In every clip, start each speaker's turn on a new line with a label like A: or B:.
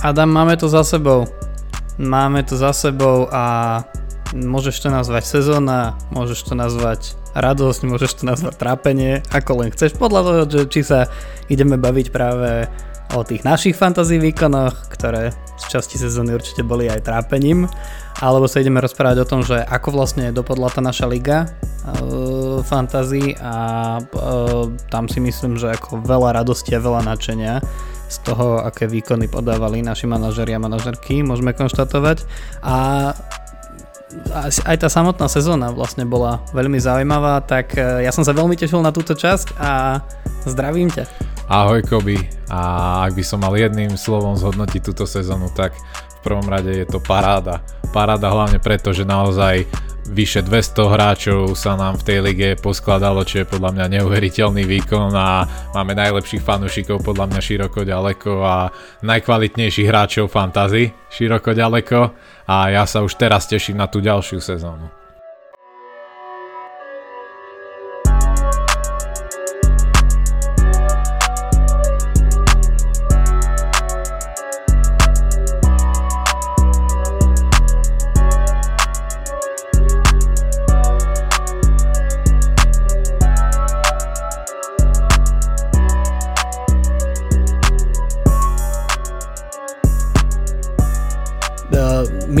A: Adam, máme to za sebou. Máme to za sebou a môžeš to nazvať sezóna, môžeš to nazvať radosť, môžeš to nazvať trápenie, ako len chceš, podľa toho, že či sa ideme baviť práve o tých našich fantasy výkonoch, ktoré z časti sezóny určite boli aj trápením, alebo sa ideme rozprávať o tom, že ako vlastne dopadla tá naša liga uh, fantasy a uh, tam si myslím, že ako veľa radosti a veľa nadšenia z toho, aké výkony podávali naši manažeri a manažerky, môžeme konštatovať. A aj tá samotná sezóna vlastne bola veľmi zaujímavá, tak e, ja som sa veľmi tešil na túto časť a zdravím ťa.
B: Ahoj Koby a ak by som mal jedným slovom zhodnotiť túto sezónu, tak v prvom rade je to paráda. Paráda hlavne preto, že naozaj vyše 200 hráčov sa nám v tej lige poskladalo, čo je podľa mňa neuveriteľný výkon a máme najlepších fanúšikov podľa mňa široko ďaleko a najkvalitnejších hráčov fantasy široko ďaleko a ja sa už teraz teším na tú ďalšiu sezónu.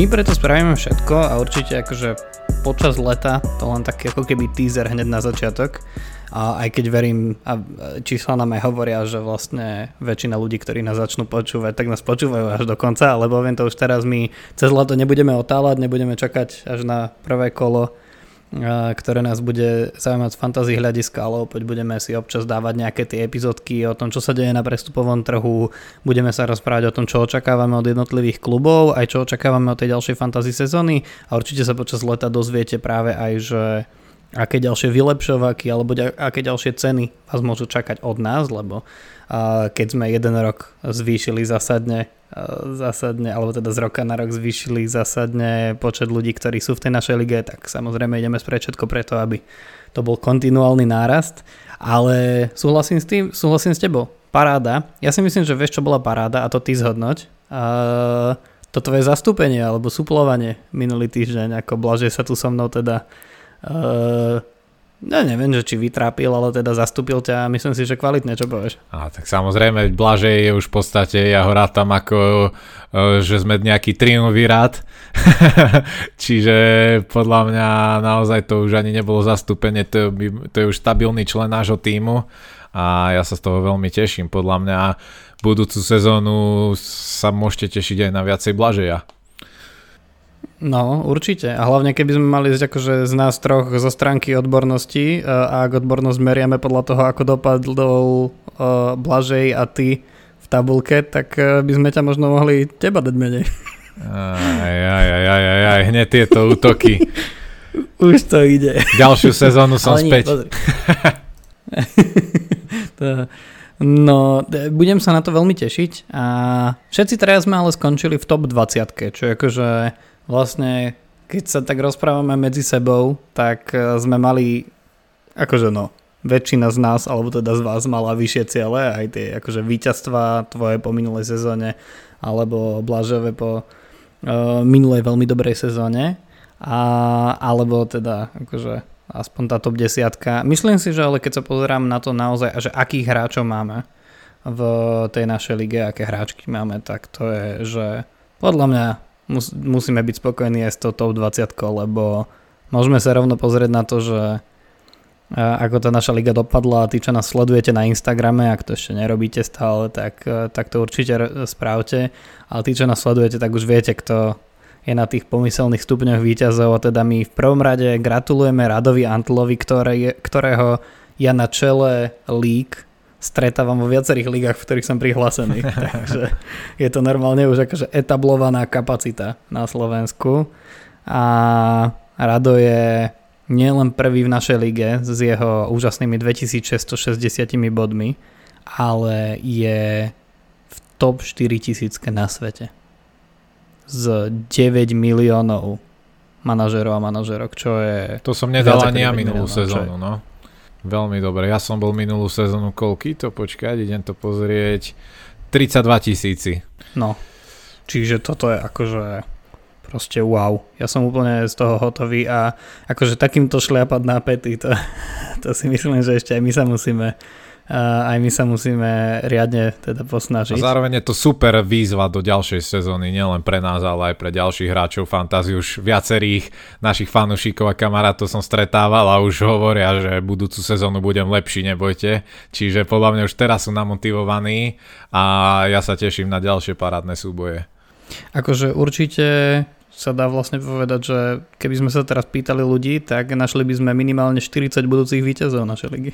A: My preto spravíme všetko a určite akože počas leta to len taký ako keby teaser hneď na začiatok. A aj keď verím, a čísla nám aj hovoria, že vlastne väčšina ľudí, ktorí nás začnú počúvať, tak nás počúvajú až do konca, lebo viem to už teraz my cez leto nebudeme otáľať, nebudeme čakať až na prvé kolo ktoré nás bude zaujímať z fantasy hľadiska, ale opäť budeme si občas dávať nejaké tie epizódky o tom, čo sa deje na prestupovom trhu, budeme sa rozprávať o tom, čo očakávame od jednotlivých klubov, aj čo očakávame od tej ďalšej fantasy sezóny. A určite sa počas leta dozviete práve aj, že aké ďalšie vylepšovaky alebo aké ďalšie ceny vás môžu čakať od nás, lebo keď sme jeden rok zvýšili zásadne zásadne, alebo teda z roka na rok zvýšili zásadne počet ľudí, ktorí sú v tej našej lige, tak samozrejme ideme spraviť všetko preto, aby to bol kontinuálny nárast, ale súhlasím s tým, súhlasím s tebou. Paráda. Ja si myslím, že vieš, čo bola paráda a to ty zhodnoť. Uh, to tvoje zastúpenie alebo suplovanie minulý týždeň, ako Blažej sa tu so mnou teda uh, ja neviem, že či vytrápil, ale teda zastúpil ťa a myslím si, že kvalitne, čo povieš.
B: A tak samozrejme, Blažej je už v podstate, ja ho rátam ako, e, že sme nejaký triumvirát. Čiže podľa mňa naozaj to už ani nebolo zastúpenie, to, to je už stabilný člen nášho týmu a ja sa z toho veľmi teším. Podľa mňa budúcu sezónu sa môžete tešiť aj na viacej Blažeja.
A: No, určite. A hlavne keby sme mali ísť akože z nás troch zo stránky odbornosti e, a ak odbornosť meriame podľa toho, ako dopadol uh, Blažej a ty v tabulke, tak uh, by sme ťa možno mohli teba dať menej.
B: Aj, aj, aj, aj, aj, aj, hneď tieto útoky.
A: Už to ide.
B: Ďalšiu sezónu som Ale späť. Nie,
A: to, no, budem sa na to veľmi tešiť a všetci teraz sme ale skončili v top 20, čo je akože vlastne keď sa tak rozprávame medzi sebou, tak e, sme mali, akože no, väčšina z nás, alebo teda z vás mala vyššie ciele, aj tie akože víťazstva tvoje po minulej sezóne, alebo Blažové po uh, minulej veľmi dobrej sezóne, a, alebo teda akože aspoň tá top desiatka. Myslím si, že ale keď sa pozerám na to naozaj, že akých hráčov máme v tej našej lige, aké hráčky máme, tak to je, že podľa mňa mus, musíme byť spokojní aj s tou top 20, lebo môžeme sa rovno pozrieť na to, že ako tá naša liga dopadla a tí, čo nás sledujete na Instagrame, ak to ešte nerobíte stále, tak, tak to určite správte. Ale tí, čo nás sledujete, tak už viete, kto je na tých pomyselných stupňoch výťazov a teda my v prvom rade gratulujeme Radovi Antlovi, ktoré, ktorého ja na čele lík stretávam vo viacerých ligách, v ktorých som prihlásený. Takže je to normálne už akože etablovaná kapacita na Slovensku. A Rado je nielen prvý v našej lige s jeho úžasnými 2660 bodmi, ale je v top 4000 na svete. Z 9 miliónov manažerov a manažerok, čo je...
B: To som nedal ani ja minulú sezónu, no. Veľmi dobre. Ja som bol minulú sezónu koľky to počkať, idem to pozrieť. 32 tisíci.
A: No. čiže toto je akože proste wow. Ja som úplne z toho hotový a akože takýmto šliapať na pety, to, to si myslím, že ešte aj my sa musíme aj my sa musíme riadne teda posnažiť.
B: A zároveň je to super výzva do ďalšej sezóny, nielen pre nás, ale aj pre ďalších hráčov fantasy. Už viacerých našich fanúšikov a kamarátov som stretával a už hovoria, že budúcu sezónu budem lepší, nebojte. Čiže podľa mňa už teraz sú namotivovaní a ja sa teším na ďalšie parádne súboje.
A: Akože určite sa dá vlastne povedať, že keby sme sa teraz pýtali ľudí, tak našli by sme minimálne 40 budúcich víťazov našej ligy.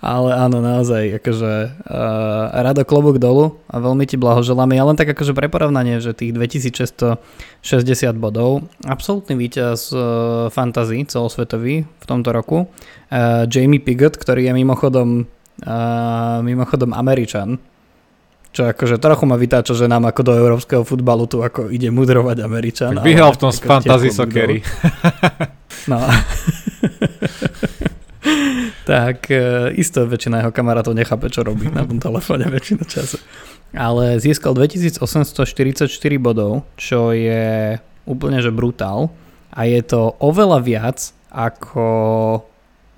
A: Ale áno, naozaj, akože uh, rado klobúk dolu a veľmi ti blahoželáme. Ja len tak akože pre porovnanie, že tých 2660 bodov, absolútny víťaz uh, fantasy celosvetový v tomto roku, uh, Jamie Piggott, ktorý je mimochodom, uh, mimochodom Američan, čo akože trochu ma vytáča, že nám ako do európskeho futbalu tu ako ide mudrovať Američan.
B: Tak vyhral v tom z fantasy sokery.
A: No. tak e, isto väčšina jeho kamarátov nechápe, čo robí na tom telefóne väčšinu času. Ale získal 2844 bodov, čo je úplne že brutál a je to oveľa viac ako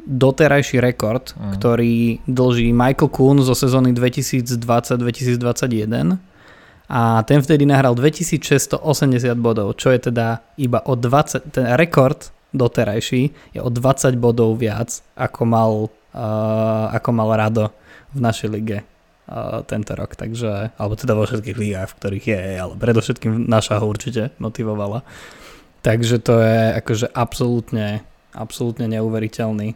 A: doterajší rekord, mm. ktorý dlží Michael Kuhn zo sezóny 2020-2021 a ten vtedy nahral 2680 bodov, čo je teda iba o 20, ten rekord doterajší je o 20 bodov viac, ako mal, uh, ako mal Rado v našej lige uh, tento rok. Takže, alebo teda vo všetkých ligách, v ktorých je, ale predovšetkým naša ho určite motivovala. Takže to je akože absolútne, absolútne neuveriteľný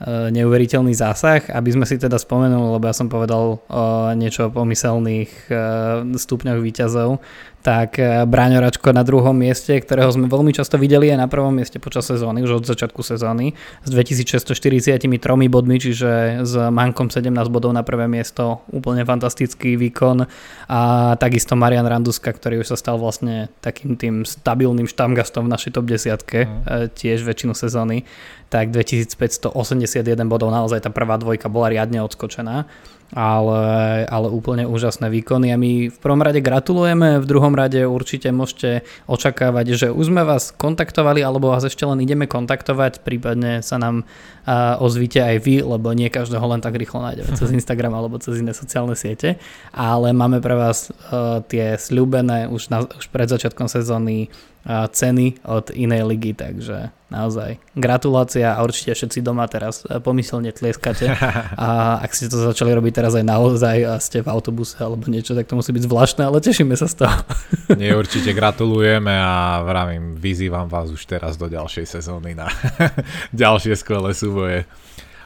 A: Eh, neuveriteľný zásah. Aby sme si teda spomenuli, lebo ja som povedal uh, niečo o pomyselných uh, stupňoch výťazov, tak uh, Bráňoračko na druhom mieste, ktorého sme veľmi často videli aj na prvom mieste počas sezóny, už od začiatku sezóny, s 2643 bodmi, čiže s Mankom 17 bodov na prvé miesto, úplne fantastický výkon. A takisto Marian Randuska, ktorý už sa stal vlastne takým tým stabilným štamgastom v našej top 10 mm. tiež väčšinu sezóny. Tak 2581 bodov, naozaj tá prvá dvojka bola riadne odskočená ale, ale úplne úžasné výkony. A my v prvom rade gratulujeme, v druhom rade určite môžete očakávať, že už sme vás kontaktovali alebo vás ešte len ideme kontaktovať, prípadne sa nám uh, ozvíte aj vy, lebo nie každého len tak rýchlo nájdeme cez Instagram alebo cez iné sociálne siete, ale máme pre vás uh, tie sľúbené už, na, už pred začiatkom sezóny ceny od inej ligy, takže naozaj gratulácia a určite všetci doma teraz pomyselne tlieskate a ak ste to začali robiť teraz aj naozaj a ste v autobuse alebo niečo, tak to musí byť zvláštne, ale tešíme sa z toho.
B: Nie, určite gratulujeme a vravím, vyzývam vás už teraz do ďalšej sezóny na ďalšie skvelé súboje.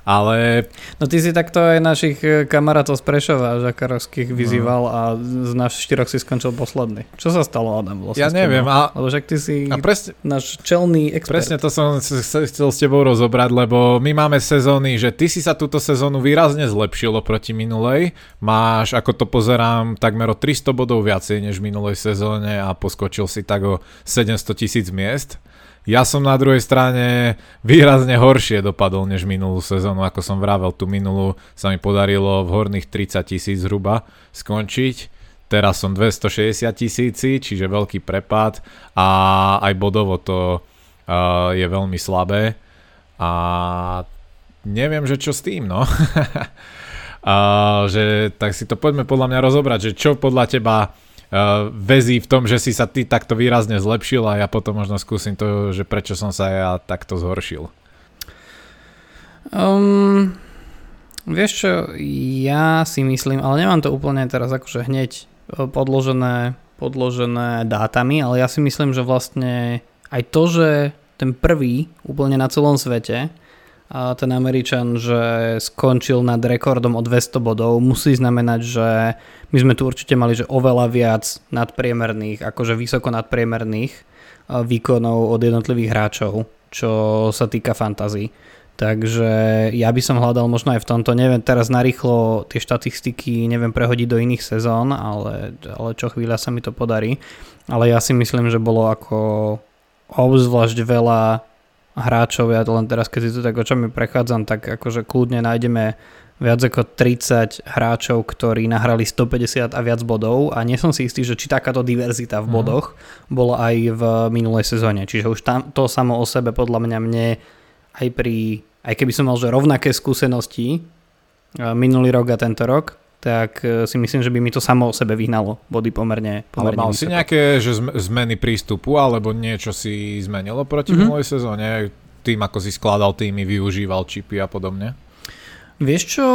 B: Ale...
A: No ty si takto aj našich e, kamarátov z Prešova, Žakarovských vyzýval no. a z nás štyroch si skončil posledný. Čo sa stalo, Adam?
B: Vlastne ja neviem. A...
A: Lebo však ty si a presne, náš čelný expert.
B: Presne to som chcel s tebou rozobrať, lebo my máme sezóny, že ty si sa túto sezónu výrazne zlepšil oproti minulej. Máš, ako to pozerám, takmer o 300 bodov viacej než v minulej sezóne a poskočil si tak o 700 tisíc miest. Ja som na druhej strane výrazne horšie dopadol než minulú sezónu, ako som vravel, tú minulú sa mi podarilo v horných 30 tisíc zhruba skončiť. Teraz som 260 tisíci, čiže veľký prepad a aj bodovo to uh, je veľmi slabé a neviem, že čo s tým, no. uh, že, tak si to poďme podľa mňa rozobrať, že čo podľa teba väzí v tom, že si sa ty takto výrazne zlepšil a ja potom možno skúsim to, že prečo som sa ja takto zhoršil.
A: Um, vieš čo, ja si myslím, ale nemám to úplne teraz akože hneď eh, podložené, podložené dátami, ale ja si myslím, že vlastne aj to, že ten prvý úplne na celom svete ten Američan, že skončil nad rekordom o 200 bodov, musí znamenať, že my sme tu určite mali že oveľa viac nadpriemerných, akože vysoko nadpriemerných výkonov od jednotlivých hráčov, čo sa týka fantasy. Takže ja by som hľadal možno aj v tomto, neviem teraz narýchlo tie štatistiky neviem prehodiť do iných sezón, ale, ale čo chvíľa sa mi to podarí. Ale ja si myslím, že bolo ako obzvlášť veľa hráčov, ja len teraz keď si to tak očami prechádzam, tak akože kľudne nájdeme viac ako 30 hráčov, ktorí nahrali 150 a viac bodov a nie som si istý, že či takáto diverzita v mhm. bodoch bola aj v minulej sezóne. Čiže už tam, to samo o sebe podľa mňa mne aj pri, aj keby som mal že rovnaké skúsenosti minulý rok a tento rok, tak e, si myslím, že by mi to samo o sebe vyhnalo body pomerne, pomerne
B: Ale mal si nejaké že zmeny prístupu alebo niečo si zmenilo proti mm-hmm. minulej sezóne? Tým, ako si skladal týmy, využíval čipy a podobne?
A: Vieš čo,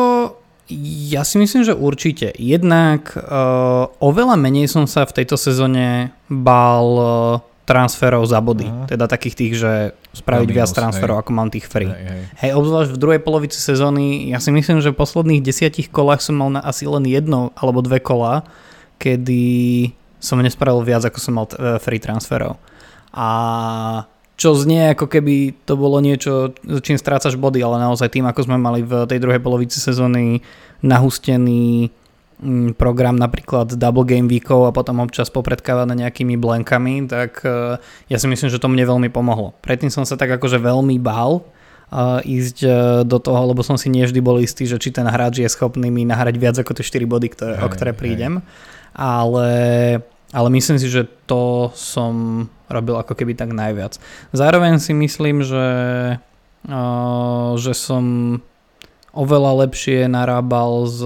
A: ja si myslím, že určite. Jednak uh, oveľa menej som sa v tejto sezóne bál uh, transferov za body. Uh-huh. Teda takých tých, že spraviť no, viac transferov, hej. ako mám tých free. Hej, hej. hej, obzvlášť v druhej polovici sezóny, ja si myslím, že v posledných desiatich kolách som mal na asi len jedno alebo dve kola, kedy som nespravil viac, ako som mal e, free transferov. A čo znie ako keby to bolo niečo, čím strácaš body, ale naozaj tým, ako sme mali v tej druhej polovici sezóny nahustený program napríklad double game weekov a potom občas popredkávané nejakými blankami, tak e, ja si myslím, že to mne veľmi pomohlo. Predtým som sa tak akože veľmi bál uh, ísť uh, do toho, lebo som si nie vždy bol istý, že či ten hráč je schopný mi nahrať viac ako tie 4 body, ktoré, hej, o ktoré prídem. Ale, ale myslím si, že to som robil ako keby tak najviac. Zároveň si myslím, že, že som oveľa lepšie narábal z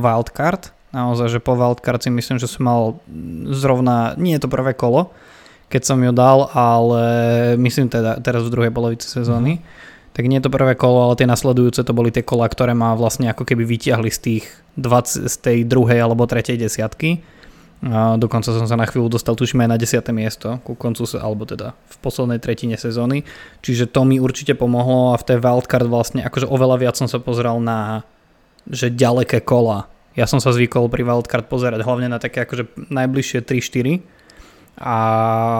A: wildcard. Naozaj, že po wildcard si myslím, že som mal zrovna, nie je to prvé kolo, keď som ju dal, ale myslím teda teraz v druhej polovici sezóny. Mm. Tak nie je to prvé kolo, ale tie nasledujúce to boli tie kola, ktoré ma vlastne ako keby vytiahli z tých 20, z tej druhej alebo tretej desiatky. A dokonca som sa na chvíľu dostal, tuším aj na 10. miesto, ku koncu, alebo teda v poslednej tretine sezóny. Čiže to mi určite pomohlo a v tej wildcard vlastne akože oveľa viac som sa pozrel na že ďaleké kola. Ja som sa zvykol pri wildcard pozerať hlavne na také akože najbližšie 3-4 a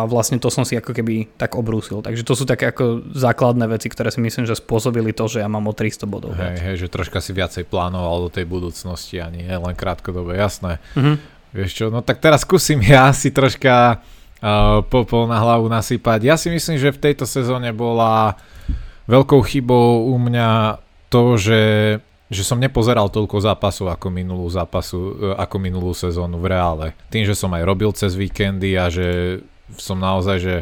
A: vlastne to som si ako keby tak obrúsil. Takže to sú také ako základné veci, ktoré si myslím, že spôsobili to, že ja mám o 300 bodov.
B: Hej, hej, že troška si viacej plánoval do tej budúcnosti a nie len krátkodobé, jasné. Mm-hmm. Vieš čo, no tak teraz skúsim ja si troška uh, popol na hlavu nasypať. Ja si myslím, že v tejto sezóne bola veľkou chybou u mňa to, že, že som nepozeral toľko zápasov ako minulú zápasu, uh, ako minulú sezónu v reále. Tým, že som aj robil cez víkendy a že som naozaj, že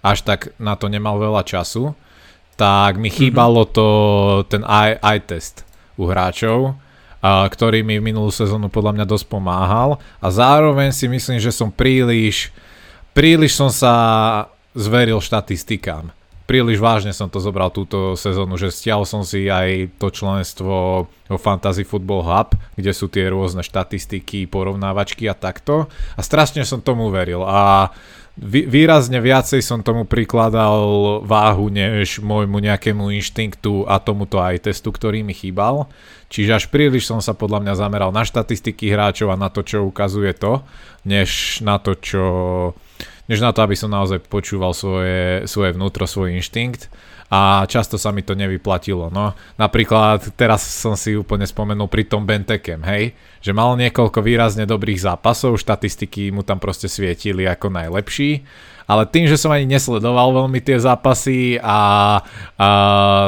B: až tak na to nemal veľa času, tak mi chýbalo to ten eye, eye test u hráčov ktorý mi minulú sezónu podľa mňa dosť pomáhal a zároveň si myslím, že som príliš, príliš som sa zveril štatistikám. Príliš vážne som to zobral túto sezónu, že stiahol som si aj to členstvo vo Fantasy Football Hub, kde sú tie rôzne štatistiky, porovnávačky a takto. A strašne som tomu veril. A výrazne viacej som tomu prikladal váhu než môjmu nejakému inštinktu a tomuto aj testu, ktorý mi chýbal. Čiže až príliš som sa podľa mňa zameral na štatistiky hráčov a na to, čo ukazuje to, než na to, čo než na to, aby som naozaj počúval svoje, svoje vnútro, svoj inštinkt a často sa mi to nevyplatilo. No, napríklad teraz som si úplne spomenul pri tom Bentekem, hej, že mal niekoľko výrazne dobrých zápasov, štatistiky mu tam proste svietili ako najlepší, ale tým, že som ani nesledoval veľmi tie zápasy a, a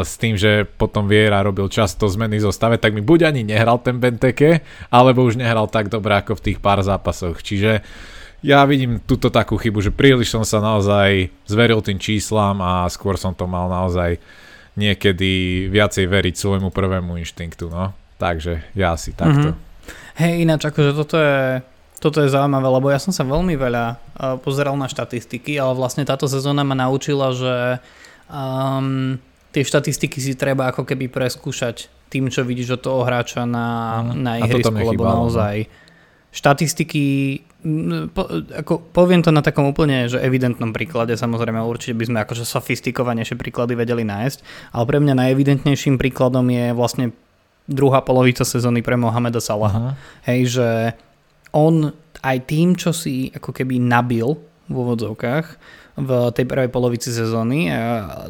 B: s tým, že potom Viera robil často zmeny zostave, tak mi buď ani nehral ten Benteke, alebo už nehral tak dobre ako v tých pár zápasoch. Čiže ja vidím túto takú chybu, že príliš som sa naozaj zveril tým číslam a skôr som to mal naozaj niekedy viacej veriť svojmu prvému inštinktu, no. Takže ja si takto.
A: Mm-hmm. Hej, ináč akože toto je, toto je zaujímavé, lebo ja som sa veľmi veľa uh, pozeral na štatistiky, ale vlastne táto sezóna ma naučila, že um, tie štatistiky si treba ako keby preskúšať tým, čo vidíš od toho hráča na, mm. na ihrisku, lebo no. naozaj štatistiky po, ako poviem to na takom úplne že evidentnom príklade, samozrejme určite by sme akože sofistikovanejšie príklady vedeli nájsť, ale pre mňa najevidentnejším príkladom je vlastne druhá polovica sezóny pre Mohameda Salaha. Uh-huh. Hej, že on aj tým, čo si ako keby nabil v úvodzovkách v tej prvej polovici sezóny,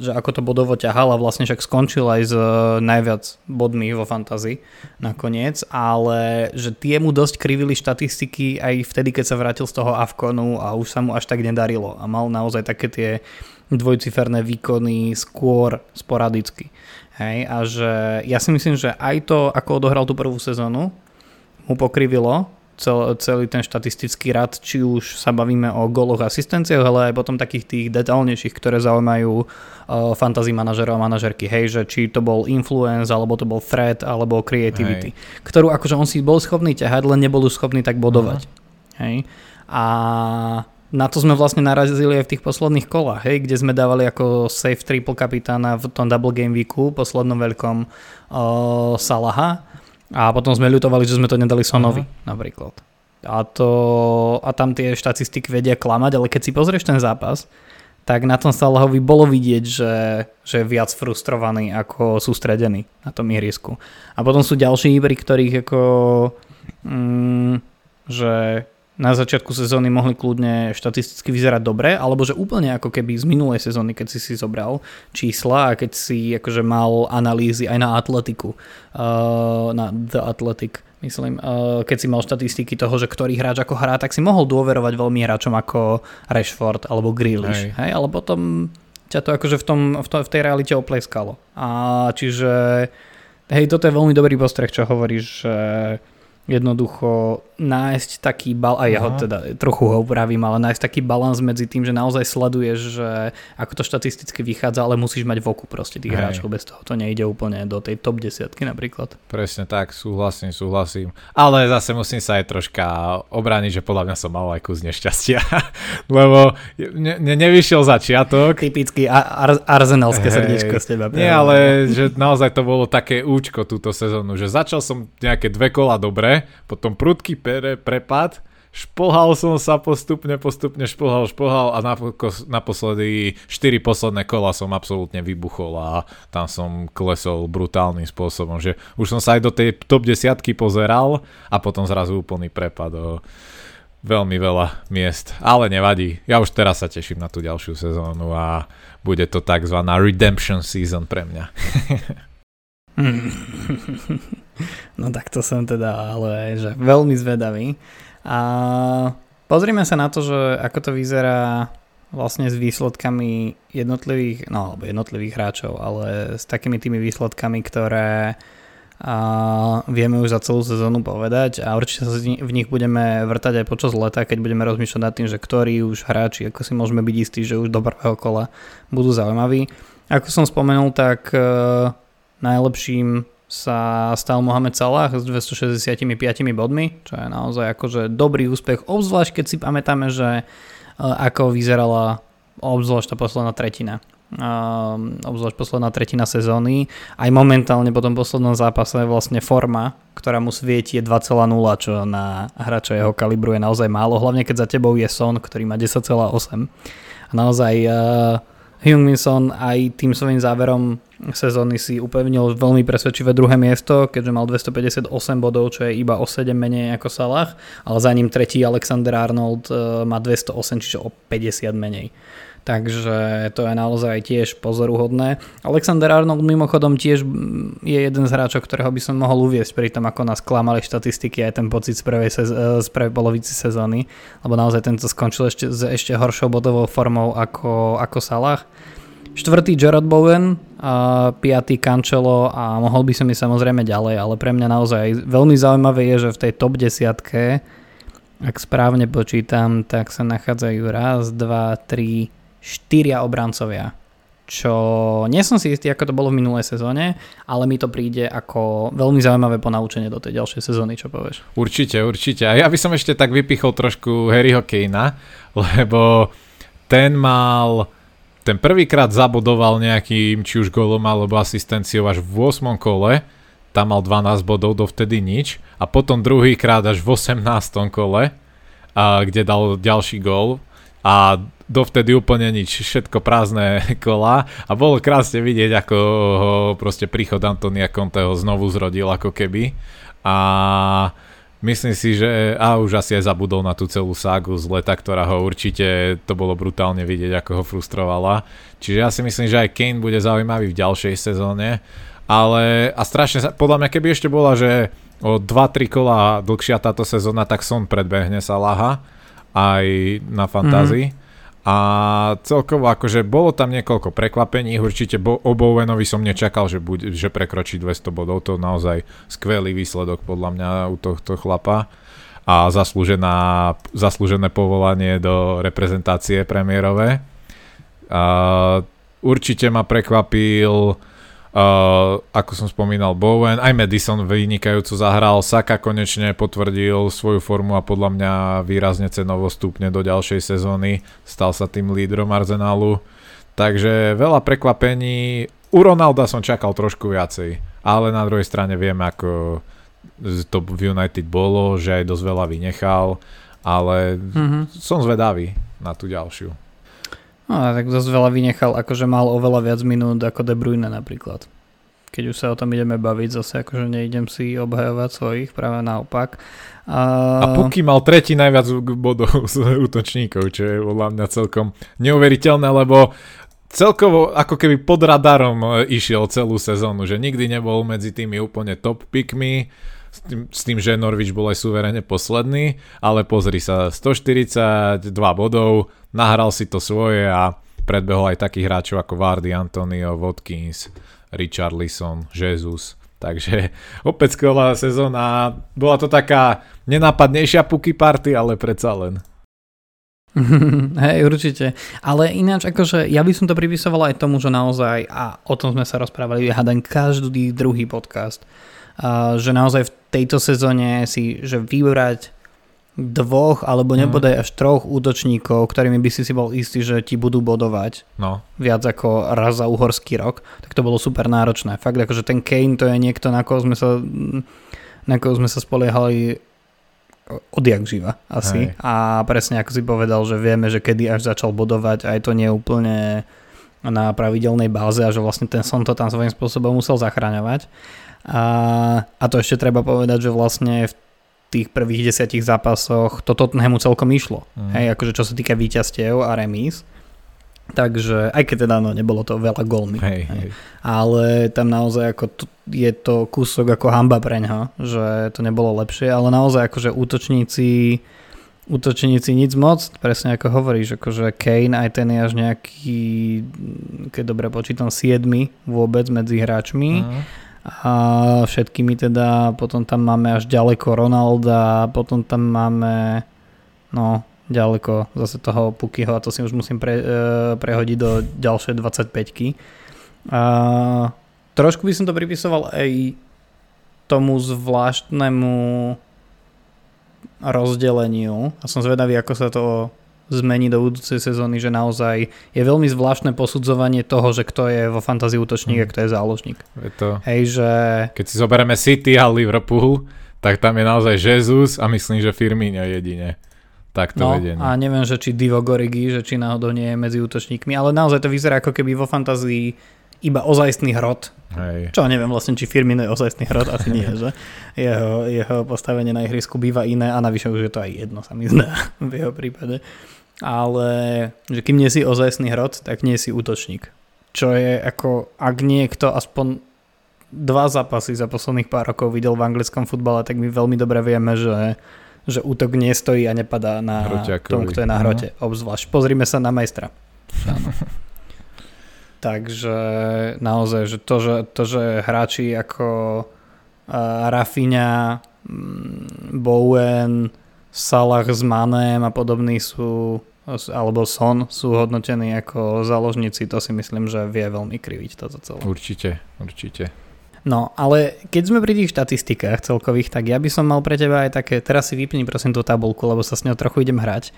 A: že ako to bodovo ťahal a vlastne však skončil aj s najviac bodmi vo fantazii nakoniec, ale že tie mu dosť krivili štatistiky aj vtedy, keď sa vrátil z toho Avkonu a už sa mu až tak nedarilo a mal naozaj také tie dvojciferné výkony skôr sporadicky. Hej, a že ja si myslím, že aj to, ako odohral tú prvú sezónu, mu pokrivilo cel, celý ten štatistický rad, či už sa bavíme o goloch asistenciách, ale aj potom takých tých detailnejších, ktoré zaujímajú uh, fantasy manažerov a manažerky. Hej, že či to bol influence, alebo to bol threat, alebo creativity. Hej. Ktorú akože on si bol schopný ťahať, len nebol schopný tak bodovať. Uh-huh. Hej. A na to sme vlastne narazili aj v tých posledných kolách, hej, kde sme dávali ako safe triple kapitána v tom double game weeku, poslednom veľkom uh, Salaha a potom sme ľutovali, že sme to nedali Sonovi uh-huh. napríklad. A, to, a tam tie štatistiky vedia klamať, ale keď si pozrieš ten zápas, tak na tom Salahovi bolo vidieť, že, že je viac frustrovaný ako sústredený na tom ihrisku. A potom sú ďalší, pri ktorých ako, mm, že na začiatku sezóny mohli kľudne štatisticky vyzerať dobre, alebo že úplne ako keby z minulej sezóny, keď si si zobral čísla a keď si akože mal analýzy aj na atletiku, uh, na The Athletic, myslím, uh, keď si mal štatistiky toho, že ktorý hráč ako hrá, tak si mohol dôverovať veľmi hráčom ako Rashford alebo Grealish, hej. hej, ale potom ťa to akože v, tom, v, to, v tej realite opleskalo. A čiže, hej, toto je veľmi dobrý postreh, čo hovoríš, že jednoducho nájsť taký bal, a ja ho teda trochu ho upravím, ale nájsť taký balans medzi tým, že naozaj sleduješ, že ako to štatisticky vychádza, ale musíš mať v oku proste tých Hej. hráčov, bez toho to nejde úplne do tej top desiatky napríklad.
B: Presne tak, súhlasím, súhlasím. Ale zase musím sa aj troška obrániť, že podľa mňa som mal aj kus nešťastia, lebo ne, ne, nevyšiel začiatok.
A: Typický ar- arzenalské Hej. srdiečko z teba.
B: Nie, ale že naozaj to bolo také účko túto sezónu, že začal som nejaké dve kola dobre, potom prudký pere, prepad, šplhal som sa postupne, postupne šplhal, šplhal a naposledy 4 posledné kola som absolútne vybuchol a tam som klesol brutálnym spôsobom, že už som sa aj do tej top 10 pozeral a potom zrazu úplný prepad o veľmi veľa miest, ale nevadí. Ja už teraz sa teším na tú ďalšiu sezónu a bude to tzv. redemption season pre mňa.
A: No tak to som teda ale že veľmi zvedavý. A pozrime sa na to, že ako to vyzerá vlastne s výsledkami jednotlivých, no alebo jednotlivých hráčov, ale s takými tými výsledkami, ktoré a vieme už za celú sezónu povedať a určite sa v nich budeme vrtať aj počas leta, keď budeme rozmýšľať nad tým, že ktorí už hráči, ako si môžeme byť istí, že už do prvého kola budú zaujímaví. Ako som spomenul, tak uh, najlepším sa stal Mohamed Salah s 265 bodmi, čo je naozaj akože dobrý úspech, obzvlášť keď si pamätáme, že e, ako vyzerala obzvlášť tá posledná tretina. Um, obzvlášť posledná tretina sezóny. Aj momentálne po tom poslednom zápase vlastne forma, ktorá mu svieti je 2,0, čo na hráča jeho kalibru je naozaj málo, hlavne keď za tebou je Son, ktorý má 10,8. A naozaj uh, Hyung-Min aj tým svojím záverom sezóny si upevnil veľmi presvedčivé druhé miesto, keďže mal 258 bodov, čo je iba o 7 menej ako Salah, ale za ním tretí Alexander Arnold e, má 208, čiže o 50 menej. Takže to je naozaj tiež pozoruhodné. Alexander Arnold mimochodom tiež je jeden z hráčov, ktorého by som mohol uviesť pri tom, ako nás klamali štatistiky aj ten pocit z prvej, sez- e, z prvej polovici sezóny, lebo naozaj tento skončil ešte s ešte horšou bodovou formou ako, ako Salah. Štvrtý Gerard Bowen, a piatý Cancelo a mohol by som ísť samozrejme ďalej, ale pre mňa naozaj veľmi zaujímavé je, že v tej top desiatke, ak správne počítam, tak sa nachádzajú raz, dva, tri, štyria obrancovia. Čo nie som si istý, ako to bolo v minulej sezóne, ale mi to príde ako veľmi zaujímavé ponaučenie do tej ďalšej sezóny, čo povieš.
B: Určite, určite. A ja by som ešte tak vypichol trošku Harryho Kanea, lebo ten mal ten prvýkrát zabodoval nejakým či už golom alebo asistenciou až v 8. kole, tam mal 12 bodov, dovtedy nič. A potom druhýkrát až v 18. kole, a, kde dal ďalší gól a dovtedy úplne nič, všetko prázdne kola a bolo krásne vidieť, ako ho proste príchod Antonia Conteho znovu zrodil ako keby a myslím si, že a už asi aj zabudol na tú celú ságu z leta, ktorá ho určite, to bolo brutálne vidieť, ako ho frustrovala. Čiže ja si myslím, že aj Kane bude zaujímavý v ďalšej sezóne. Ale a strašne sa, podľa mňa keby ešte bola, že o 2-3 kola dlhšia táto sezóna, tak som predbehne sa Laha aj na fantázii. Mm-hmm. A celkovo akože bolo tam niekoľko prekvapení, určite bo, o Bowenovi som nečakal, že, buď, že prekročí 200 bodov, to naozaj skvelý výsledok podľa mňa u tohto chlapa a zaslúžená, zaslúžené povolanie do reprezentácie premiérové. A určite ma prekvapil Uh, ako som spomínal Bowen, aj Madison vynikajúco zahral, Saka konečne potvrdil svoju formu a podľa mňa výrazne cenovo stúpne do ďalšej sezóny, stal sa tým lídrom Arsenalu, takže veľa prekvapení, u Ronalda som čakal trošku viacej, ale na druhej strane vieme ako to v United bolo, že aj dosť veľa vynechal, ale mm-hmm. som zvedavý na tú ďalšiu.
A: No, tak dosť veľa vynechal, akože mal oveľa viac minút ako De Bruyne napríklad. Keď už sa o tom ideme baviť, zase akože neidem si obhajovať svojich, práve naopak.
B: A, a Puky mal tretí najviac bodov z útočníkov, čo je podľa mňa celkom neuveriteľné, lebo celkovo ako keby pod radarom e, išiel celú sezónu, že nikdy nebol medzi tými úplne top pickmi, s tým, s tým, že Norwich bol aj suverene posledný, ale pozri sa, 142 bodov, nahral si to svoje a predbehol aj takých hráčov ako Vardy, Antonio, Watkins, Richard Lisson, Jesus. Takže opäť skvelá sezóna. Bola to taká nenápadnejšia puky party, ale predsa len.
A: Hej, určite. Ale ináč, akože ja by som to pripisoval aj tomu, že naozaj, a o tom sme sa rozprávali, hádam každý druhý podcast, že naozaj v tejto sezóne si, že vybrať dvoch alebo nebodaj mm. až troch útočníkov, ktorými by si si bol istý, že ti budú bodovať
B: no.
A: viac ako raz za uhorský rok, tak to bolo super náročné. Fakt, akože ten Kane to je niekto, na koho sme sa, na koho sme sa spoliehali odjak živa asi. Hej. A presne ako si povedal, že vieme, že kedy až začal bodovať, aj to nie úplne na pravidelnej báze a že vlastne ten som to tam svojím spôsobom musel zachraňovať. A, a to ešte treba povedať, že vlastne v tých prvých desiatich zápasoch to Tottenhamu celkom išlo. Mm. Hej, akože čo sa týka víťazstiev a remíz. Takže, aj keď teda no, nebolo to veľa gólmi.
B: Hej, hej.
A: Ale tam naozaj ako to, je to kúsok ako hamba pre ňa, že to nebolo lepšie, ale naozaj akože útočníci útočníci nic moc, presne ako hovoríš, akože Kane aj ten je až nejaký, keď dobre počítam, 7 vôbec medzi hráčmi. Mm a všetkými teda, potom tam máme až ďaleko Ronalda, potom tam máme no ďaleko zase toho Pukyho a to si už musím pre, e, prehodiť do ďalšej 25 a trošku by som to pripisoval aj tomu zvláštnemu rozdeleniu. A som zvedavý, ako sa to zmení do budúcej sezóny, že naozaj je veľmi zvláštne posudzovanie toho, že kto je vo fantasy útočník mm. a kto je záložník.
B: Je to,
A: Hej, že...
B: Keď si zoberieme City a Liverpool, tak tam je naozaj Jesus a myslím, že Firmino jedine. Tak to
A: no,
B: vedenie.
A: a neviem, že či Divo Gorigi, že či náhodou nie je medzi útočníkmi, ale naozaj to vyzerá ako keby vo fantázii iba ozajstný hrot.
B: Hej.
A: Čo neviem vlastne, či Firmino je ozajstný hrot, asi nie, že jeho, jeho postavenie na ihrisku býva iné a navyše už je to aj jedno, sa mi zdá v jeho prípade ale že kým nie si ozajstný hrot, tak nie si útočník. Čo je ako, ak niekto aspoň dva zápasy za posledných pár rokov videl v anglickom futbale, tak my veľmi dobre vieme, že, že útok nestojí a nepadá na Hroťakovi. tom, kto je na hrote. Uh-huh. Obzvlášť. Pozrime sa na majstra. Takže naozaj, že to, že, to, že hráči ako uh, Rafinha, Bowen, Salah s Manem a podobní sú alebo Son sú hodnotení ako záložníci, to si myslím, že vie veľmi kriviť toto celé.
B: Určite, určite.
A: No, ale keď sme pri tých štatistikách celkových, tak ja by som mal pre teba aj také, teraz si vypni prosím tú tabulku, lebo sa s ňou trochu idem hrať.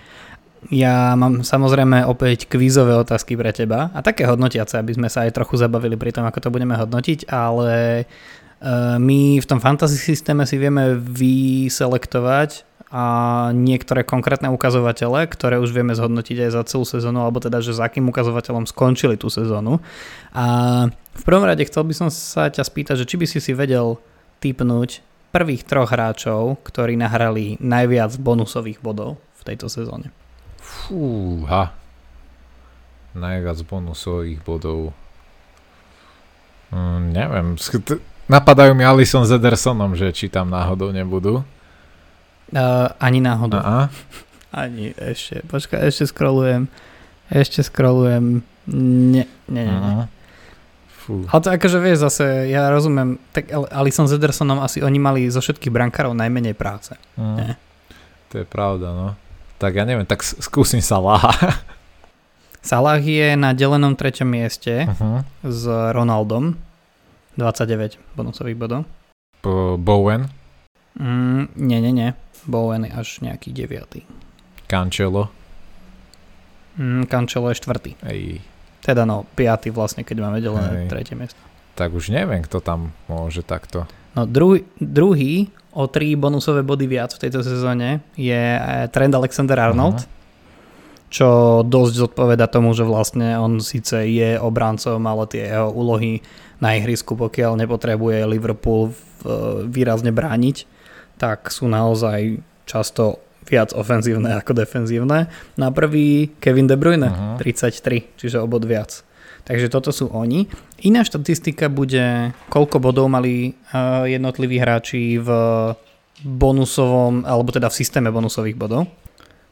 A: Ja mám samozrejme opäť kvízové otázky pre teba a také hodnotiace, aby sme sa aj trochu zabavili pri tom, ako to budeme hodnotiť, ale uh, my v tom fantasy systéme si vieme vyselektovať a niektoré konkrétne ukazovatele, ktoré už vieme zhodnotiť aj za celú sezónu, alebo teda, že za akým ukazovateľom skončili tú sezónu. A v prvom rade chcel by som sa ťa spýtať, že či by si si vedel typnúť prvých troch hráčov, ktorí nahrali najviac bonusových bodov v tejto sezóne.
B: Fúha. Najviac bonusových bodov. Mm, neviem. Napadajú mi Alison s Edersonom, že či tam náhodou nebudú.
A: Uh, ani náhodou.
B: A-a.
A: Ani ešte, počkaj, ešte scrollujem. Ešte scrollujem. Nie, nie, nie. nie. Fú. Ale to akože vieš zase, ja rozumiem, tak Alison s Edersonom asi oni mali zo všetkých brankárov najmenej práce. Mm. Nie?
B: To je pravda, no. Tak ja neviem, tak skúsim Salah.
A: Salah je na delenom treťom mieste uh-huh. s Ronaldom. 29 bonusových bodov.
B: Bowen?
A: Mm, nie, nie, nie. Bowen až nejaký 9.
B: Cancelo?
A: Mm, Cancelo je štvrtý.
B: Ej.
A: Teda no, piatý vlastne, keď máme delené Ej. tretie miesto.
B: Tak už neviem, kto tam môže takto.
A: No druhý, druhý o 3 bonusové body viac v tejto sezóne je eh, Trend Alexander Arnold, uh-huh. čo dosť zodpoveda tomu, že vlastne on síce je obrancom, ale tie jeho úlohy na ihrisku, pokiaľ nepotrebuje Liverpool výrazne brániť, tak sú naozaj často viac ofenzívne ako defenzívne. Na prvý Kevin De Bruyne, uh-huh. 33, čiže obod viac. Takže toto sú oni. Iná štatistika bude, koľko bodov mali uh, jednotliví hráči v bonusovom, alebo teda v systéme bonusových bodov.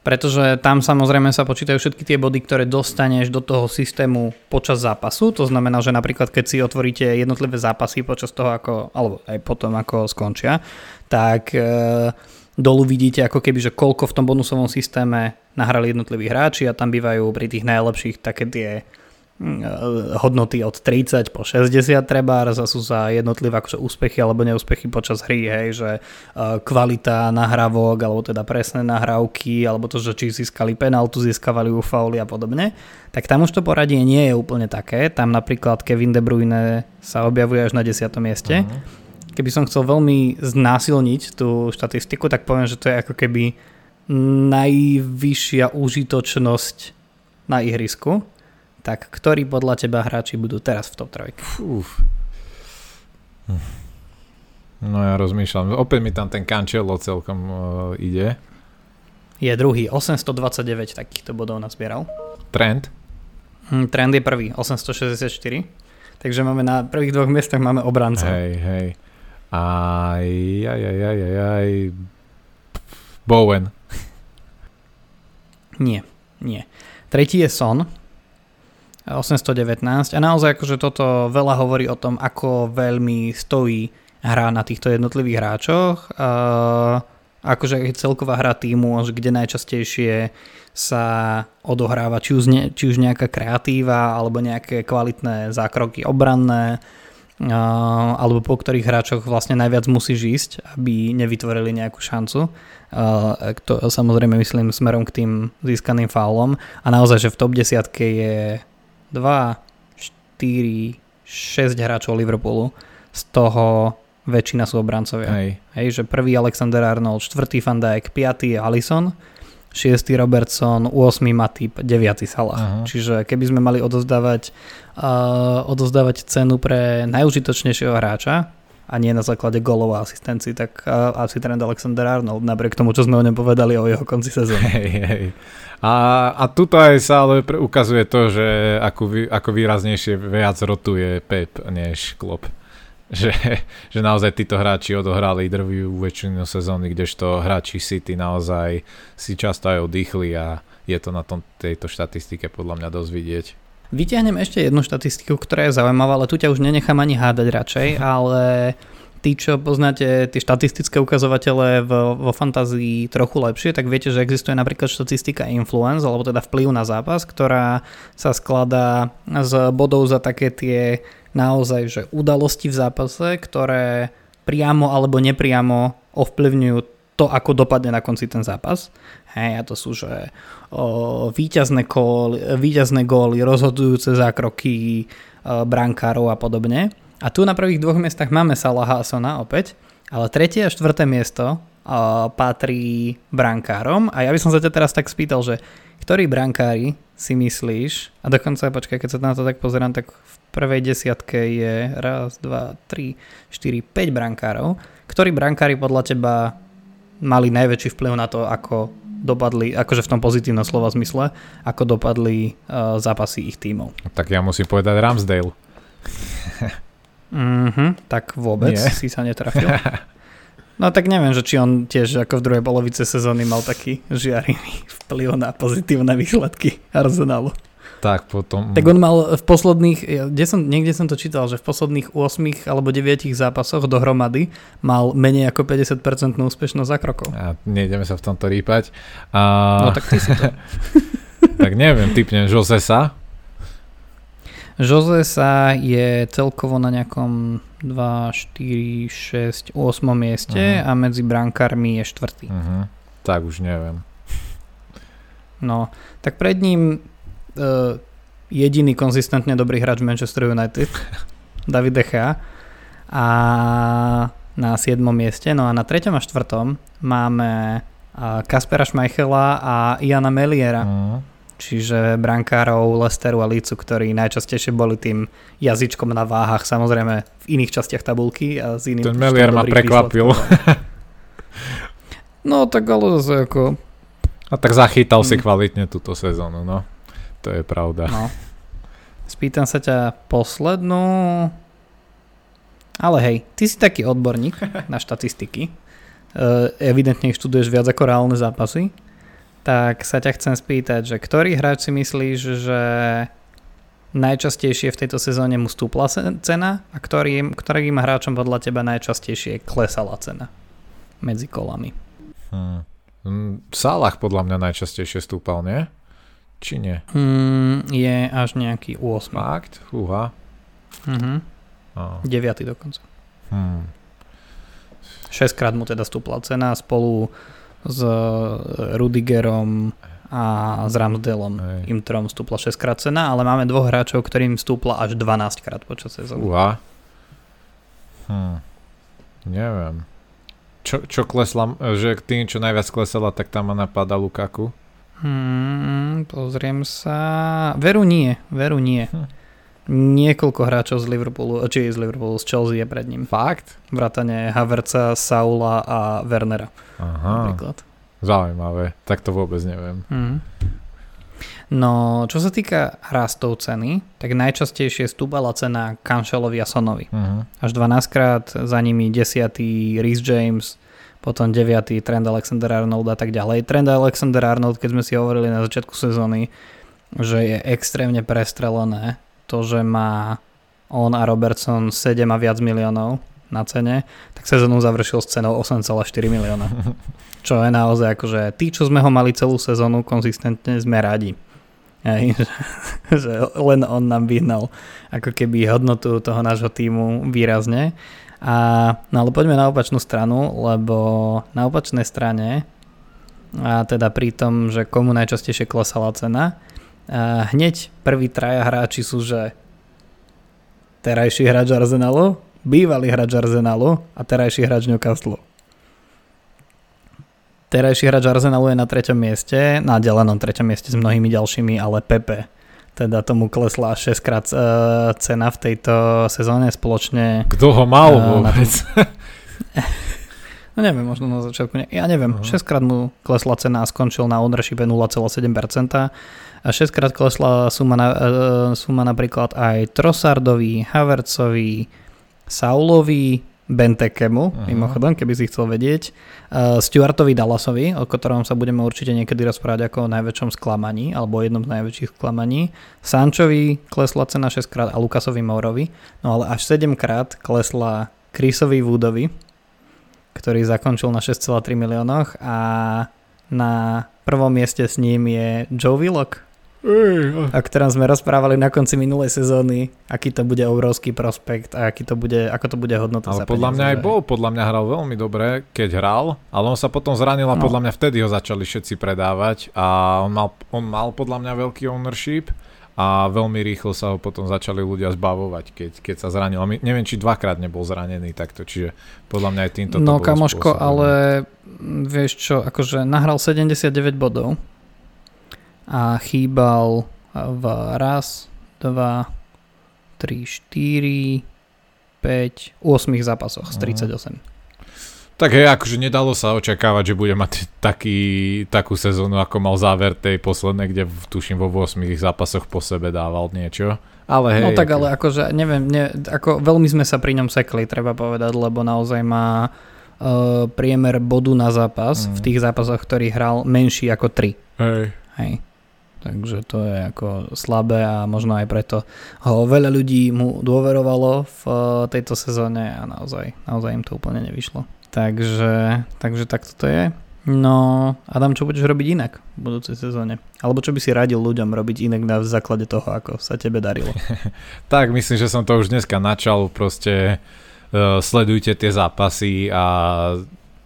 A: Pretože tam samozrejme sa počítajú všetky tie body, ktoré dostaneš do toho systému počas zápasu. To znamená, že napríklad keď si otvoríte jednotlivé zápasy počas toho, ako, alebo aj potom ako skončia, tak uh, dolu vidíte ako keby, že koľko v tom bonusovom systéme nahrali jednotliví hráči a tam bývajú pri tých najlepších také tie hodnoty od 30 po 60 treba, a sú za jednotlivé akože úspechy alebo neúspechy počas hry, hej, že e, kvalita nahrávok, alebo teda presné nahrávky, alebo to, že či získali penaltu, získavali u fauly a podobne, tak tam už to poradie nie je úplne také. Tam napríklad Kevin De Bruyne sa objavuje až na 10. mieste. Uh-huh keby som chcel veľmi znásilniť tú štatistiku, tak poviem, že to je ako keby najvyššia užitočnosť na ihrisku. Tak ktorí podľa teba hráči budú teraz v top 3? Uf.
B: No ja rozmýšľam. Opäť mi tam ten Cancelo celkom uh, ide.
A: Je druhý. 829 takýchto bodov nazbieral.
B: Trend?
A: Hm, trend je prvý. 864. Takže máme na prvých dvoch miestach máme obranca.
B: Hej, hej. Aj, aj, aj, aj, aj, aj. Bowen.
A: Nie, nie. Tretí je Son, 819 a naozaj akože toto veľa hovorí o tom, ako veľmi stojí hra na týchto jednotlivých hráčoch. Uh, akože celková hra týmu, kde najčastejšie sa odohráva či už, ne, či už nejaká kreatíva alebo nejaké kvalitné zákroky obranné alebo po ktorých hráčoch vlastne najviac musíš ísť, aby nevytvorili nejakú šancu. To samozrejme myslím smerom k tým získaným faulom. A naozaj, že v top 10 je 2, 4, 6 hráčov Liverpoolu, z toho väčšina sú obrancovia. Hej. Hej, že prvý Alexander Arnold, štvrtý Van Dijk, piatý Alisson 6. Robertson, 8. Matip, 9. Salah. Uh-huh. Čiže keby sme mali odozdávať, uh, odozdávať cenu pre najužitočnejšieho hráča a nie na základe golov a asistencií, tak uh, asi Trent Alexander Arnold, napriek tomu, čo sme o ňom povedali o jeho konci sezóny.
B: Hej, hej. A, a tuto aj sa ale ukazuje to, že ako, ako výraznejšie viac rotuje Pep než Klopp že, že naozaj títo hráči odohrali drvivú väčšinu sezóny, kdežto hráči City naozaj si často aj oddychli a je to na tom, tejto štatistike podľa mňa dosť vidieť.
A: Vyťahnem ešte jednu štatistiku, ktorá je zaujímavá, ale tu ťa už nenechám ani hádať radšej, ale tí, čo poznáte tie štatistické ukazovatele vo, vo fantázii trochu lepšie, tak viete, že existuje napríklad štatistika influence, alebo teda vplyv na zápas, ktorá sa skladá z bodov za také tie naozaj že udalosti v zápase, ktoré priamo alebo nepriamo ovplyvňujú to, ako dopadne na konci ten zápas. Hej, a to sú, že o, víťazné, góly, víťazné góly, rozhodujúce zákroky o, brankárov a podobne. A tu na prvých dvoch miestach máme Salaha a Sona opäť, ale tretie a štvrté miesto patrí brankárom. A ja by som sa ťa teraz tak spýtal, že ktorí brankári si myslíš, a dokonca, počkaj, keď sa na to tak pozerám, tak v prvej desiatke je raz, dva, tri, štyri, 5 brankárov. Ktorí brankári podľa teba mali najväčší vplyv na to, ako dopadli, akože v tom pozitívnom slova zmysle, ako dopadli uh, zápasy ich tímov.
B: Tak ja musím povedať Ramsdale.
A: mm-hmm, tak vôbec Nie. si sa netrafil. No tak neviem, že či on tiež ako v druhej polovice sezóny mal taký žiarivý vplyv na pozitívne výsledky Arsenalu.
B: Tak potom...
A: Tak on mal v posledných, kde som, niekde som to čítal, že v posledných 8 alebo 9 zápasoch dohromady mal menej ako 50% úspešnosť za krokov.
B: A nejdeme sa v tomto rýpať. A...
A: No tak ty si to.
B: tak neviem, typnem Josesa.
A: Josesa je celkovo na nejakom 2, 4, 6, 8 mieste uh-huh. a medzi brankármi je štvrtý.
B: Uh-huh. Tak už neviem.
A: No, tak pred ním jediný konzistentne dobrý hráč Manchester United, David De Gea. A na 7. mieste, no a na 3. a 4. máme uh, Kaspera Schmeichela a Iana Meliera. Uh-huh. Čiže brankárov Lesteru a Lícu, ktorí najčastejšie boli tým jazyčkom na váhach, samozrejme v iných častiach tabulky a z iných
B: Ten Melier ma prekvapil.
A: no tak ale zase ako...
B: A tak zachytal si mm. kvalitne túto sezónu, no. To je pravda. No.
A: Spýtam sa ťa poslednú. Ale hej, ty si taký odborník na štatistiky. Uh, evidentne študuješ viac ako reálne zápasy. Tak sa ťa chcem spýtať, že ktorý hráč si myslíš, že najčastejšie v tejto sezóne mu stúpla cena a ktorým, ktorým hráčom podľa teba najčastejšie klesala cena medzi kolami?
B: Hmm. Salah podľa mňa najčastejšie stúpal, nie? Či nie?
A: Mm, je až nejaký 8.
B: Fakt? Fúha.
A: Mhm. Oh. 9. dokonca.
B: Hmm.
A: 6 krát mu teda stúpla cena spolu s e, Rudigerom a s Ramsdelom. Hej. Im trom stúpla 6 krát cena, ale máme dvoch hráčov, ktorým stúpla až 12 krát počas sezóny.
B: Uha. Hm. Neviem. Čo, čo klesla, že tým, čo najviac klesala, tak tam ma napadá Lukaku.
A: Hmm, pozriem sa. Veru nie, veru nie. Hm. Niekoľko hráčov z Liverpoolu, či z Liverpoolu, z Chelsea je pred ním.
B: Fakt?
A: Vrátane Haverca, Saula a Wernera.
B: Aha. Napríklad. Zaujímavé, tak to vôbec neviem.
A: Hmm. No, čo sa týka rastov ceny, tak najčastejšie stúpala cena Kanšelovi a Sonovi. Uh-huh. Až 12 krát, za nimi 10. Rhys James, potom 9. Trend Alexander Arnold a tak ďalej. Trend Alexander Arnold, keď sme si hovorili na začiatku sezóny, že je extrémne prestrelené to, že má on a Robertson 7 a viac miliónov na cene, tak sezónu završil s cenou 8,4 milióna. Čo je naozaj akože tí, čo sme ho mali celú sezónu konzistentne, sme radi. Hej, že, že len on nám vyhnal ako keby hodnotu toho nášho týmu výrazne. A, no ale poďme na opačnú stranu, lebo na opačnej strane, a teda pri tom, že komu najčastejšie klesala cena, a hneď prvý traja hráči sú, že terajší hráč Arsenalu, bývalý hráč Arsenalu a terajší hráč Newcastle. Terajší hráč Arsenalu je na treťom mieste, na delenom treťom mieste s mnohými ďalšími, ale Pepe teda tomu klesla 6 krát uh, cena v tejto sezóne spoločne.
B: Kto ho mal uh, vôbec?
A: no neviem, možno na začiatku. Ne, ja neviem, uh-huh. 6 krát mu klesla cena a skončil na ownershipe 0,7%. A 6 krát klesla suma, na, uh, suma napríklad aj Trossardovi, Havercovi, Saulovi, Bentekemu, uh-huh. mimochodom, keby si chcel vedieť, uh, Stuartovi Dallasovi, o ktorom sa budeme určite niekedy rozprávať ako o najväčšom sklamaní, alebo o jednom z najväčších sklamaní, Sančovi klesla cena 6 krát a Lukasovi Mourovi, no ale až 7 krát klesla Chrisovi Woodovi, ktorý zakončil na 6,3 miliónoch a na prvom mieste s ním je Joe Willock, o ktorom sme rozprávali na konci minulej sezóny, aký to bude obrovský prospekt a aký to bude, ako to bude hodnota
B: ale podľa mňa aj bol, podľa mňa hral veľmi dobre, keď hral, ale on sa potom zranil a no. podľa mňa vtedy ho začali všetci predávať a on mal, on mal podľa mňa veľký ownership a veľmi rýchlo sa ho potom začali ľudia zbavovať, keď, keď sa zranil. A my, neviem, či dvakrát nebol zranený takto, čiže podľa mňa aj týmto
A: No
B: to
A: kamoško, ale vieš čo, akože nahral 79 bodov a chýbal v raz, dva, tri, štyri, 5, 8 zápasoch z 38. Uh-huh.
B: Tak hej, akože nedalo sa očakávať, že bude mať taký, takú sezónu, ako mal záver tej poslednej, kde v, tuším vo 8 zápasoch po sebe dával niečo. Ale hej,
A: no tak ale akože, neviem, ne, ako veľmi sme sa pri ňom sekli, treba povedať, lebo naozaj má uh, priemer bodu na zápas mm. v tých zápasoch, ktorý hral menší ako 3.
B: Hej.
A: Hej. Takže to je ako slabé a možno aj preto ho veľa ľudí mu dôverovalo v uh, tejto sezóne a naozaj, naozaj im to úplne nevyšlo. Takže, takže takto to je. No, Adam, čo budeš robiť inak v budúcej sezóne? Alebo čo by si radil ľuďom robiť inak na základe toho, ako sa tebe darilo?
B: tak, myslím, že som to už dneska načal. Proste uh, sledujte tie zápasy a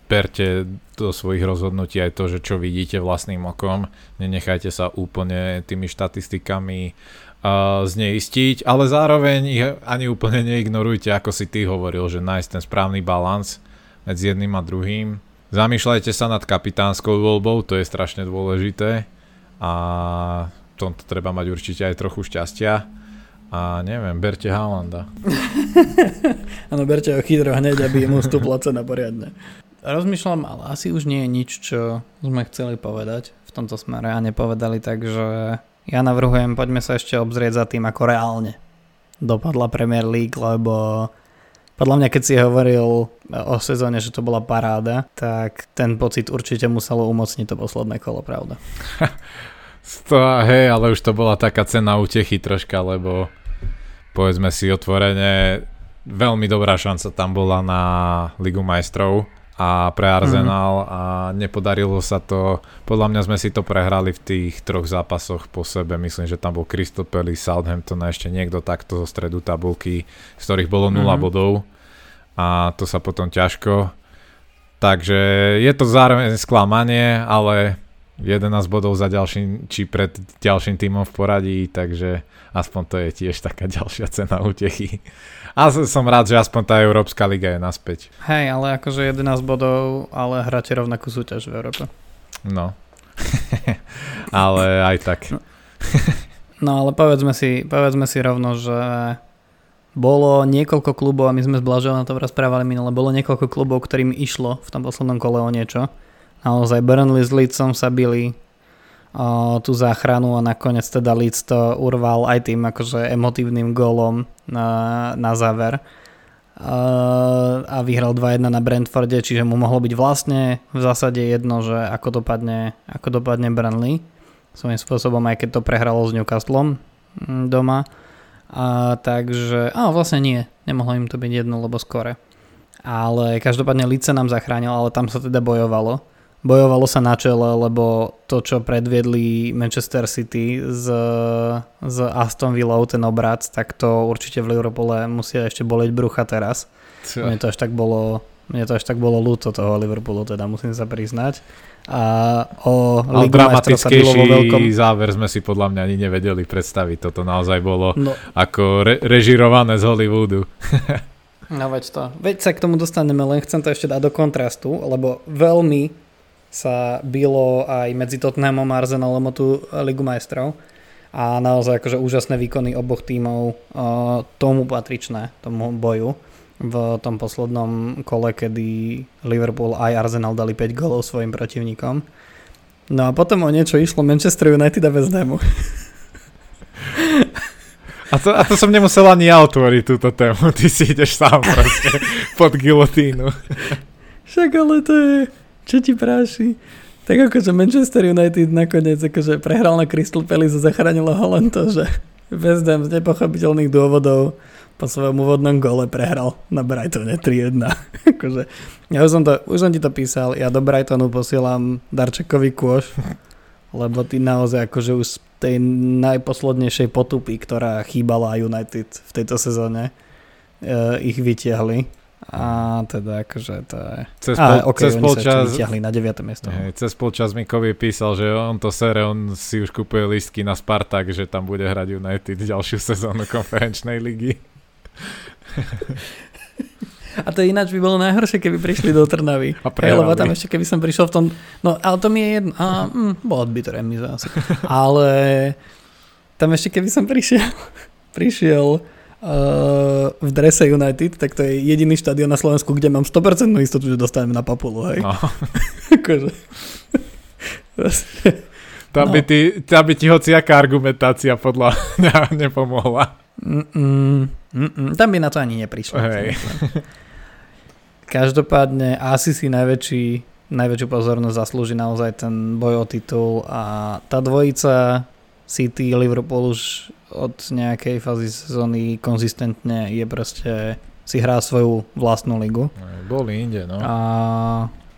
B: berte do svojich rozhodnutí aj to, že čo vidíte vlastným okom. Nenechajte sa úplne tými štatistikami uh, zneistiť, ale zároveň ich ani úplne neignorujte, ako si ty hovoril, že nájsť ten správny balans medzi jedným a druhým. Zamýšľajte sa nad kapitánskou voľbou, to je strašne dôležité a v tomto treba mať určite aj trochu šťastia. A neviem, berte Haalanda.
A: Áno, berte ho chytro hneď, aby mu stúpla cena poriadne. Rozmýšľam, ale asi už nie je nič, čo sme chceli povedať v tomto smere a nepovedali, takže ja navrhujem, poďme sa ešte obzrieť za tým, ako reálne dopadla Premier League, lebo podľa mňa, keď si hovoril o sezóne, že to bola paráda, tak ten pocit určite muselo umocniť to posledné kolo, pravda?
B: to, hej, ale už to bola taká cena útechy troška, lebo povedzme si otvorene, veľmi dobrá šanca tam bola na Ligu majstrov a pre Arsenal mm. a nepodarilo sa to. Podľa mňa sme si to prehrali v tých troch zápasoch po sebe. Myslím, že tam bol Palace, Southampton a ešte niekto takto zo stredu tabulky, z ktorých bolo 0 mm. bodov a to sa potom ťažko. Takže je to zároveň sklamanie, ale 11 bodov za ďalším, či pred ďalším týmom v poradí, takže aspoň to je tiež taká ďalšia cena útechy. A som rád, že aspoň tá Európska liga je naspäť.
A: Hej, ale akože 11 bodov, ale hráte rovnakú súťaž v Európe.
B: No. ale aj tak.
A: No. no ale povedzme si, povedzme si rovno, že bolo niekoľko klubov, a my sme s Blažou na to rozprávali minule, bolo niekoľko klubov, ktorým išlo v tom poslednom kole o niečo. Naozaj Burnley s Leedsom sa bili o, tú záchranu a nakoniec teda Leeds to urval aj tým akože emotívnym gólom na, na záver a vyhral 2-1 na Brentforde, čiže mu mohlo byť vlastne v zásade jedno, že ako dopadne, ako dopadne Burnley svojím spôsobom, aj keď to prehralo s Newcastlom mm, doma. A, takže, a vlastne nie, nemohlo im to byť jedno, lebo skore. Ale každopádne Lice nám zachránil, ale tam sa teda bojovalo bojovalo sa na čele, lebo to, čo predviedli Manchester City z, z Aston Villa, ten obrad, tak to určite v Liverpoole musia ešte boleť brucha teraz. Čo? Mne to až tak bolo mne to až tak bolo ľúto toho Liverpoolu, teda musím sa priznať. A o
B: Ligu dramatickejší veľkom... záver sme si podľa mňa ani nevedeli predstaviť. Toto naozaj bolo no. ako re- režirované z Hollywoodu.
A: no veď to. Veď sa k tomu dostaneme, len chcem to ešte dať do kontrastu, lebo veľmi sa bylo aj medzi Tottenhamom a Arsenalom o tú Ligu majstrov a naozaj akože úžasné výkony oboch tímov tomu patričné, tomu boju v tom poslednom kole, kedy Liverpool aj Arsenal dali 5 golov svojim protivníkom. No a potom o niečo išlo Manchester United a West Hamu.
B: A to, a to som nemusel ani ja otvoriť túto tému, ty si ideš sám proste pod gilotínu.
A: Však ale to je, čo ti práši? Tak akože Manchester United nakoniec akože prehral na Crystal Palace a zachránilo ho len to, že West Ham z nepochopiteľných dôvodov po svojom úvodnom gole prehral na Brightone 3-1. akože, ja už som, to, už som ti to písal, ja do Brightonu posielam darčekový kôš, lebo ty naozaj akože už tej najposlednejšej potupy, ktorá chýbala United v tejto sezóne, e, ich vytiahli A teda akože to je...
B: Cez, pol,
A: A, okay,
B: cez polčas,
A: sa na 9. miesto.
B: hej, cez polčas mi Kovi písal, že on to sere, on si už kupuje listky na Spartak, že tam bude hrať United ďalšiu sezónu konferenčnej ligy.
A: A to ináč by bolo najhoršie, keby prišli do Trnavy.
B: A
A: Hej, lebo
B: prehrali.
A: tam ešte, keby som prišiel v tom... No, ale to mi je jedno. A, mm, bolo by to remiza asi. Ale tam ešte, keby som prišiel, prišiel v drese United, tak to je jediný štadión na Slovensku, kde mám 100% istotu, že dostanem na papulu, hej.
B: No.
A: Akože.
B: Tam,
A: No.
B: by ti, tam by ti hociaká argumentácia podľa mňa nepomohla.
A: Mm-mm, mm-mm, tam by na to ani neprišlo.
B: Hej.
A: Každopádne asi si najväčší, najväčšiu pozornosť zaslúži naozaj ten boj o titul a tá dvojica City, Liverpool už od nejakej fázy sezóny konzistentne je proste si hrá svoju vlastnú ligu.
B: Boli inde, no.
A: A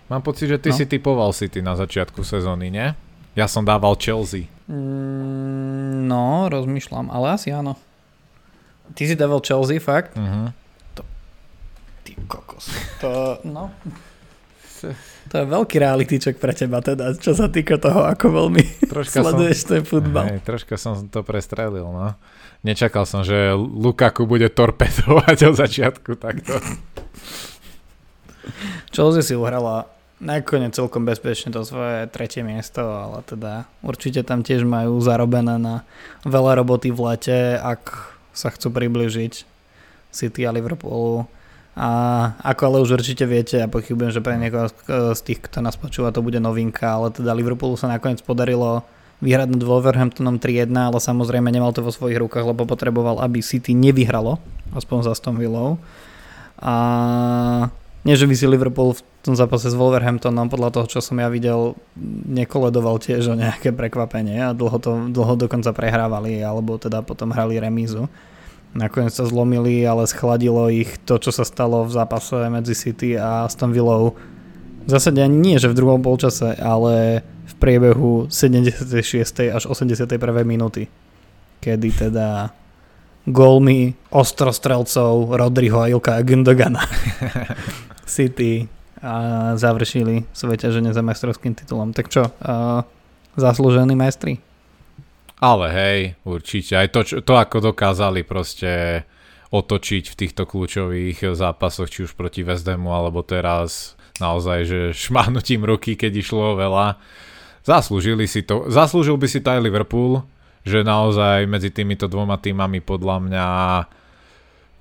B: Mám pocit, že ty
A: No.
B: si typoval City na začiatku sezóny, nie? Ja som dával Chelsea.
A: mm, no, rozmýšľam, ale asi áno. Ty si dával Chelsea, fakt?
B: Uh-huh.
A: Ty kokos. To, no. To je veľký reality check pre teba teda, čo sa týka toho, ako veľmi
B: Troška som,
A: sleduješ ten futbal.
B: hej, troška som to prestrelil, no. Nečakal som, že Lukaku bude torpedovať od začiatku takto.
A: Chelsea si uhrala nakoniec celkom bezpečne to svoje tretie miesto, ale teda určite tam tiež majú zarobené na veľa roboty v lete, ak sa chcú približiť City a Liverpoolu. A ako ale už určite viete, ja pochybujem, že pre niekoho z- tých, kto nás počúva, to bude novinka, ale teda Liverpoolu sa nakoniec podarilo vyhrať nad Wolverhamptonom 3-1, ale samozrejme nemal to vo svojich rukách, lebo potreboval, aby City nevyhralo, aspoň za Aston Villou. A nie, že by si Liverpool v tom zápase s Wolverhamptonom, podľa toho, čo som ja videl, nekoledoval tiež o nejaké prekvapenie a dlho, to, dlho dokonca prehrávali, alebo teda potom hrali remízu. Nakoniec sa zlomili, ale schladilo ich to, čo sa stalo v zápase medzi City a Aston Villou. V zásade ani nie, že v druhom polčase, ale v priebehu 76. až 81. minúty, kedy teda gólmi ostrostrelcov Rodriho a Ilka Gündogana City a završili svoje ťaženie za majstrovským titulom. Tak čo, uh, zaslúžení majstri?
B: Ale hej, určite. Aj to, čo, to ako dokázali proste otočiť v týchto kľúčových zápasoch, či už proti Hamu, alebo teraz naozaj, že šmáhnutím ruky, keď išlo veľa. Zaslúžili si to. Zaslúžil by si to aj Liverpool, že naozaj medzi týmito dvoma týmami podľa mňa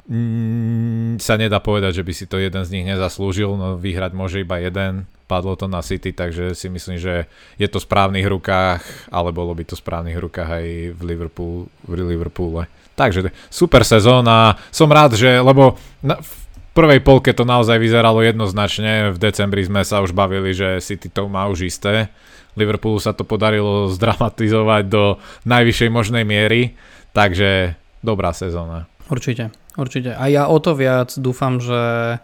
B: mm, sa nedá povedať, že by si to jeden z nich nezaslúžil, no vyhrať môže iba jeden, padlo to na City, takže si myslím, že je to v správnych rukách, ale bolo by to v správnych rukách aj v, Liverpool, v Liverpoole. Takže super sezóna, som rád, že, lebo na, v prvej polke to naozaj vyzeralo jednoznačne, v decembri sme sa už bavili, že City to má už isté, Liverpoolu sa to podarilo zdramatizovať do najvyššej možnej miery, takže dobrá sezóna.
A: Určite, určite. A ja o to viac dúfam, že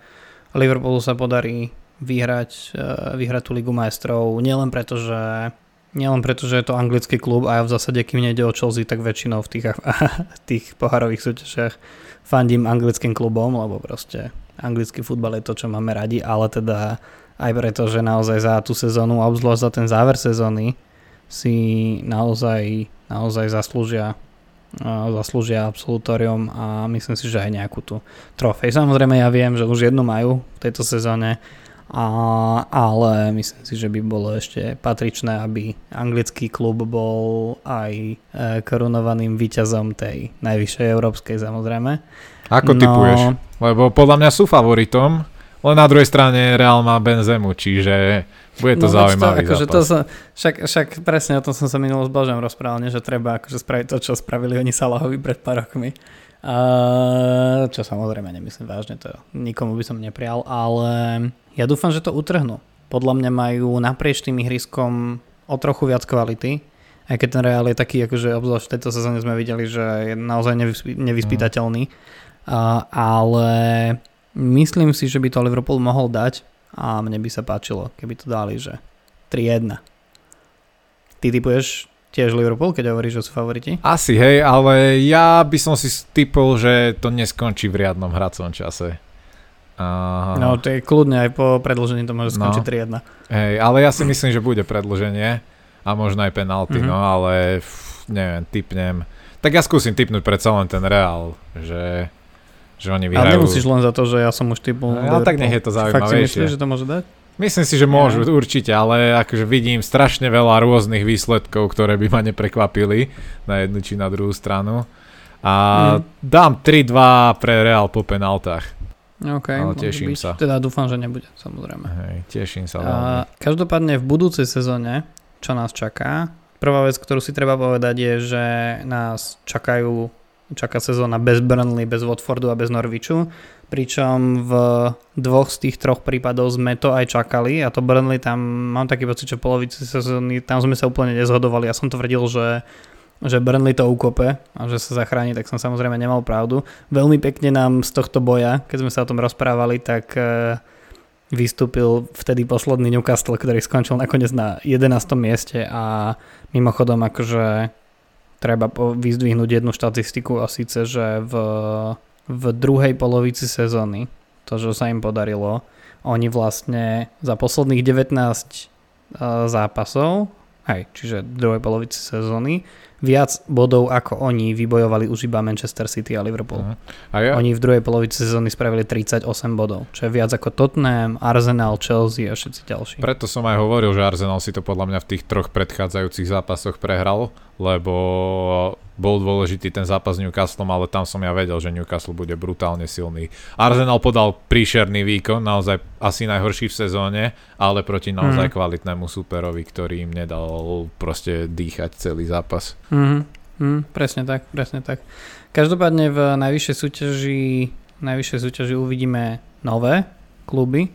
A: Liverpoolu sa podarí vyhrať, eh, vyhrať tú Ligu majstrov, nielen preto, že Nielen preto, že je to anglický klub a ja v zásade, kým nejde o Chelsea, tak väčšinou v tých, tých poharových súťažiach fandím anglickým klubom, lebo proste anglický futbal je to, čo máme radi, ale teda aj preto, že naozaj za tú sezónu, a obzvlášť za ten záver sezóny, si naozaj, naozaj zaslúžia a zaslúžia absolutórium a myslím si, že aj nejakú tú trofej. Samozrejme ja viem, že už jednu majú v tejto sezóne, a, ale myslím si, že by bolo ešte patričné, aby anglický klub bol aj e, korunovaným víťazom tej najvyššej európskej samozrejme.
B: Ako
A: No.
B: typuješ? Lebo podľa mňa sú favoritom, len na druhej strane Real má Benzemu, čiže bude to
A: veď
B: zaujímavý
A: to, akože
B: zápas.
A: to sa, však, však presne o tom som sa minulo s Blažom rozprával, nie, že treba akože spraviť to, čo spravili oni Salahovi pred pár rokmi. A, čo samozrejme nemyslím vážne, to nikomu by som neprial, ale ja dúfam, že to utrhnú. Podľa mňa majú naprieč tým ihriskom o trochu viac kvality, aj keď ten Real je taký, akože obzvlášť v tejto sezóne sme videli, že je naozaj nevyspy, nevyspytateľný, a, ale myslím si, že by to Liverpool mohol dať a mne by sa páčilo, keby to dali, že 3-1. Ty typuješ tiež Liverpool, keď hovoríš, že sú favoriti?
B: Asi hej, ale ja by som si typol, že to neskončí v riadnom hracom čase. A...
A: No, to je kľudne, aj po predlžení to môže
B: No.
A: skončiť 3-1.
B: Hej, ale ja si myslím, že bude predlženie a možno aj penalty,
A: Mhm.
B: no ale f, neviem, typnem. Tak ja skúsim typnúť predsa len ten Real, že, že oni
A: Ale
B: vyhrajú.
A: nemusíš len za to, že ja som už typol.
B: No, ale tak nech je to
A: Fakt si
B: zaujímavejšie.
A: myslíš, že to môže dať?
B: Myslím si, že môžu, určite, ale akože vidím strašne veľa rôznych výsledkov, ktoré by ma neprekvapili na jednu či na druhú stranu. A
A: Mhm.
B: dám 3-2 pre Real po penaltách.
A: OK,
B: Ale teším
A: byť.
B: sa.
A: Teda dúfam, že nebude, samozrejme.
B: Hej, teším sa veľmi.
A: A, každopádne v budúcej sezóne, čo nás čaká, prvá vec, ktorú si treba povedať je, že nás čakajú, čaká sezóna bez Burnley, bez Watfordu a bez Norwichu, pričom v dvoch z tých troch prípadov sme to aj čakali a to Burnley tam, mám taký pocit, že polovici sezóny, tam sme sa úplne nezhodovali, ja som tvrdil, že že Burnley to ukope a že sa zachráni, tak som samozrejme nemal pravdu. Veľmi pekne nám z tohto boja, keď sme sa o tom rozprávali, tak eh, vystúpil vtedy posledný Newcastle, ktorý skončil nakoniec na 11. mieste a mimochodom akože treba vyzdvihnúť jednu štatistiku a síce, že v, v druhej polovici sezóny, to, že sa im podarilo, oni vlastne za posledných 19 eh, zápasov, hej, čiže druhej polovici sezóny, viac bodov ako oni vybojovali už iba Manchester City a Liverpool.
B: Mhm. A ja,
A: Oni v druhej polovici sezóny spravili 38 bodov, čo je viac ako Tottenham, Arsenal, Chelsea a všetci ďalší.
B: preto som aj hovoril, že Arsenal si to podľa mňa v tých troch predchádzajúcich zápasoch prehral, lebo bol dôležitý ten zápas s Newcastlom, ale tam som ja vedel, že Newcastle bude brutálne silný. Arsenal podal príšerný výkon, naozaj asi najhorší v sezóne, ale proti naozaj
A: Mhm.
B: kvalitnému superovi, ktorý im nedal proste dýchať celý zápas.
A: Mhm, mhm, presne tak, presne tak. Každopádne v najvyššej súťaži, najvyššej súťaži uvidíme nové kluby.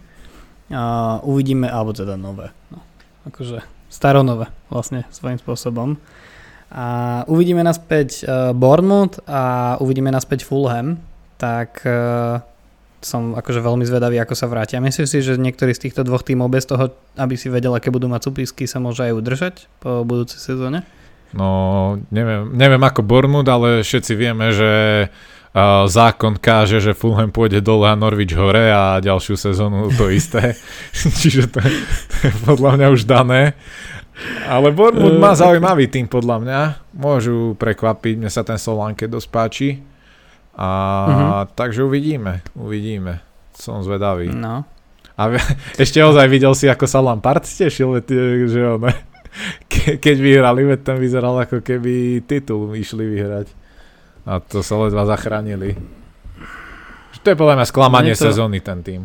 A: A uvidíme, alebo teda nové, no, akože staronové vlastne svojím spôsobom. A uvidíme naspäť uh, Bournemouth a uvidíme naspäť Fulham, tak uh, som akože veľmi zvedavý, ako sa vrátia. Myslím si, že niektorý z týchto dvoch tímov bez toho, aby si vedel, aké budú mať súpisky, sa môže aj udržať po budúcej sezóne.
B: No, neviem, neviem ako Bournemouth, ale všetci vieme, že uh, zákon káže, že Fulham pôjde dole a Norwich hore a ďalšiu sezónu to isté. Čiže to, je- to je podľa mňa už dané. Ale Bournemouth má zaujímavý tým podľa mňa. Môžu prekvapiť, mne sa ten Solanke dosť páči. A
A: Mhm.
B: takže uvidíme, uvidíme. Som zvedavý.
A: No.
B: A ešte ozaj videl si, ako sa Lampard stešil, veď, e, že on, ke, keď vyhrali, veď ten vyzeral ako keby titul išli vyhrať. A to sa ledva zachránili. To je podľa mňa sklamanie
A: to-
B: sezóny ten tým.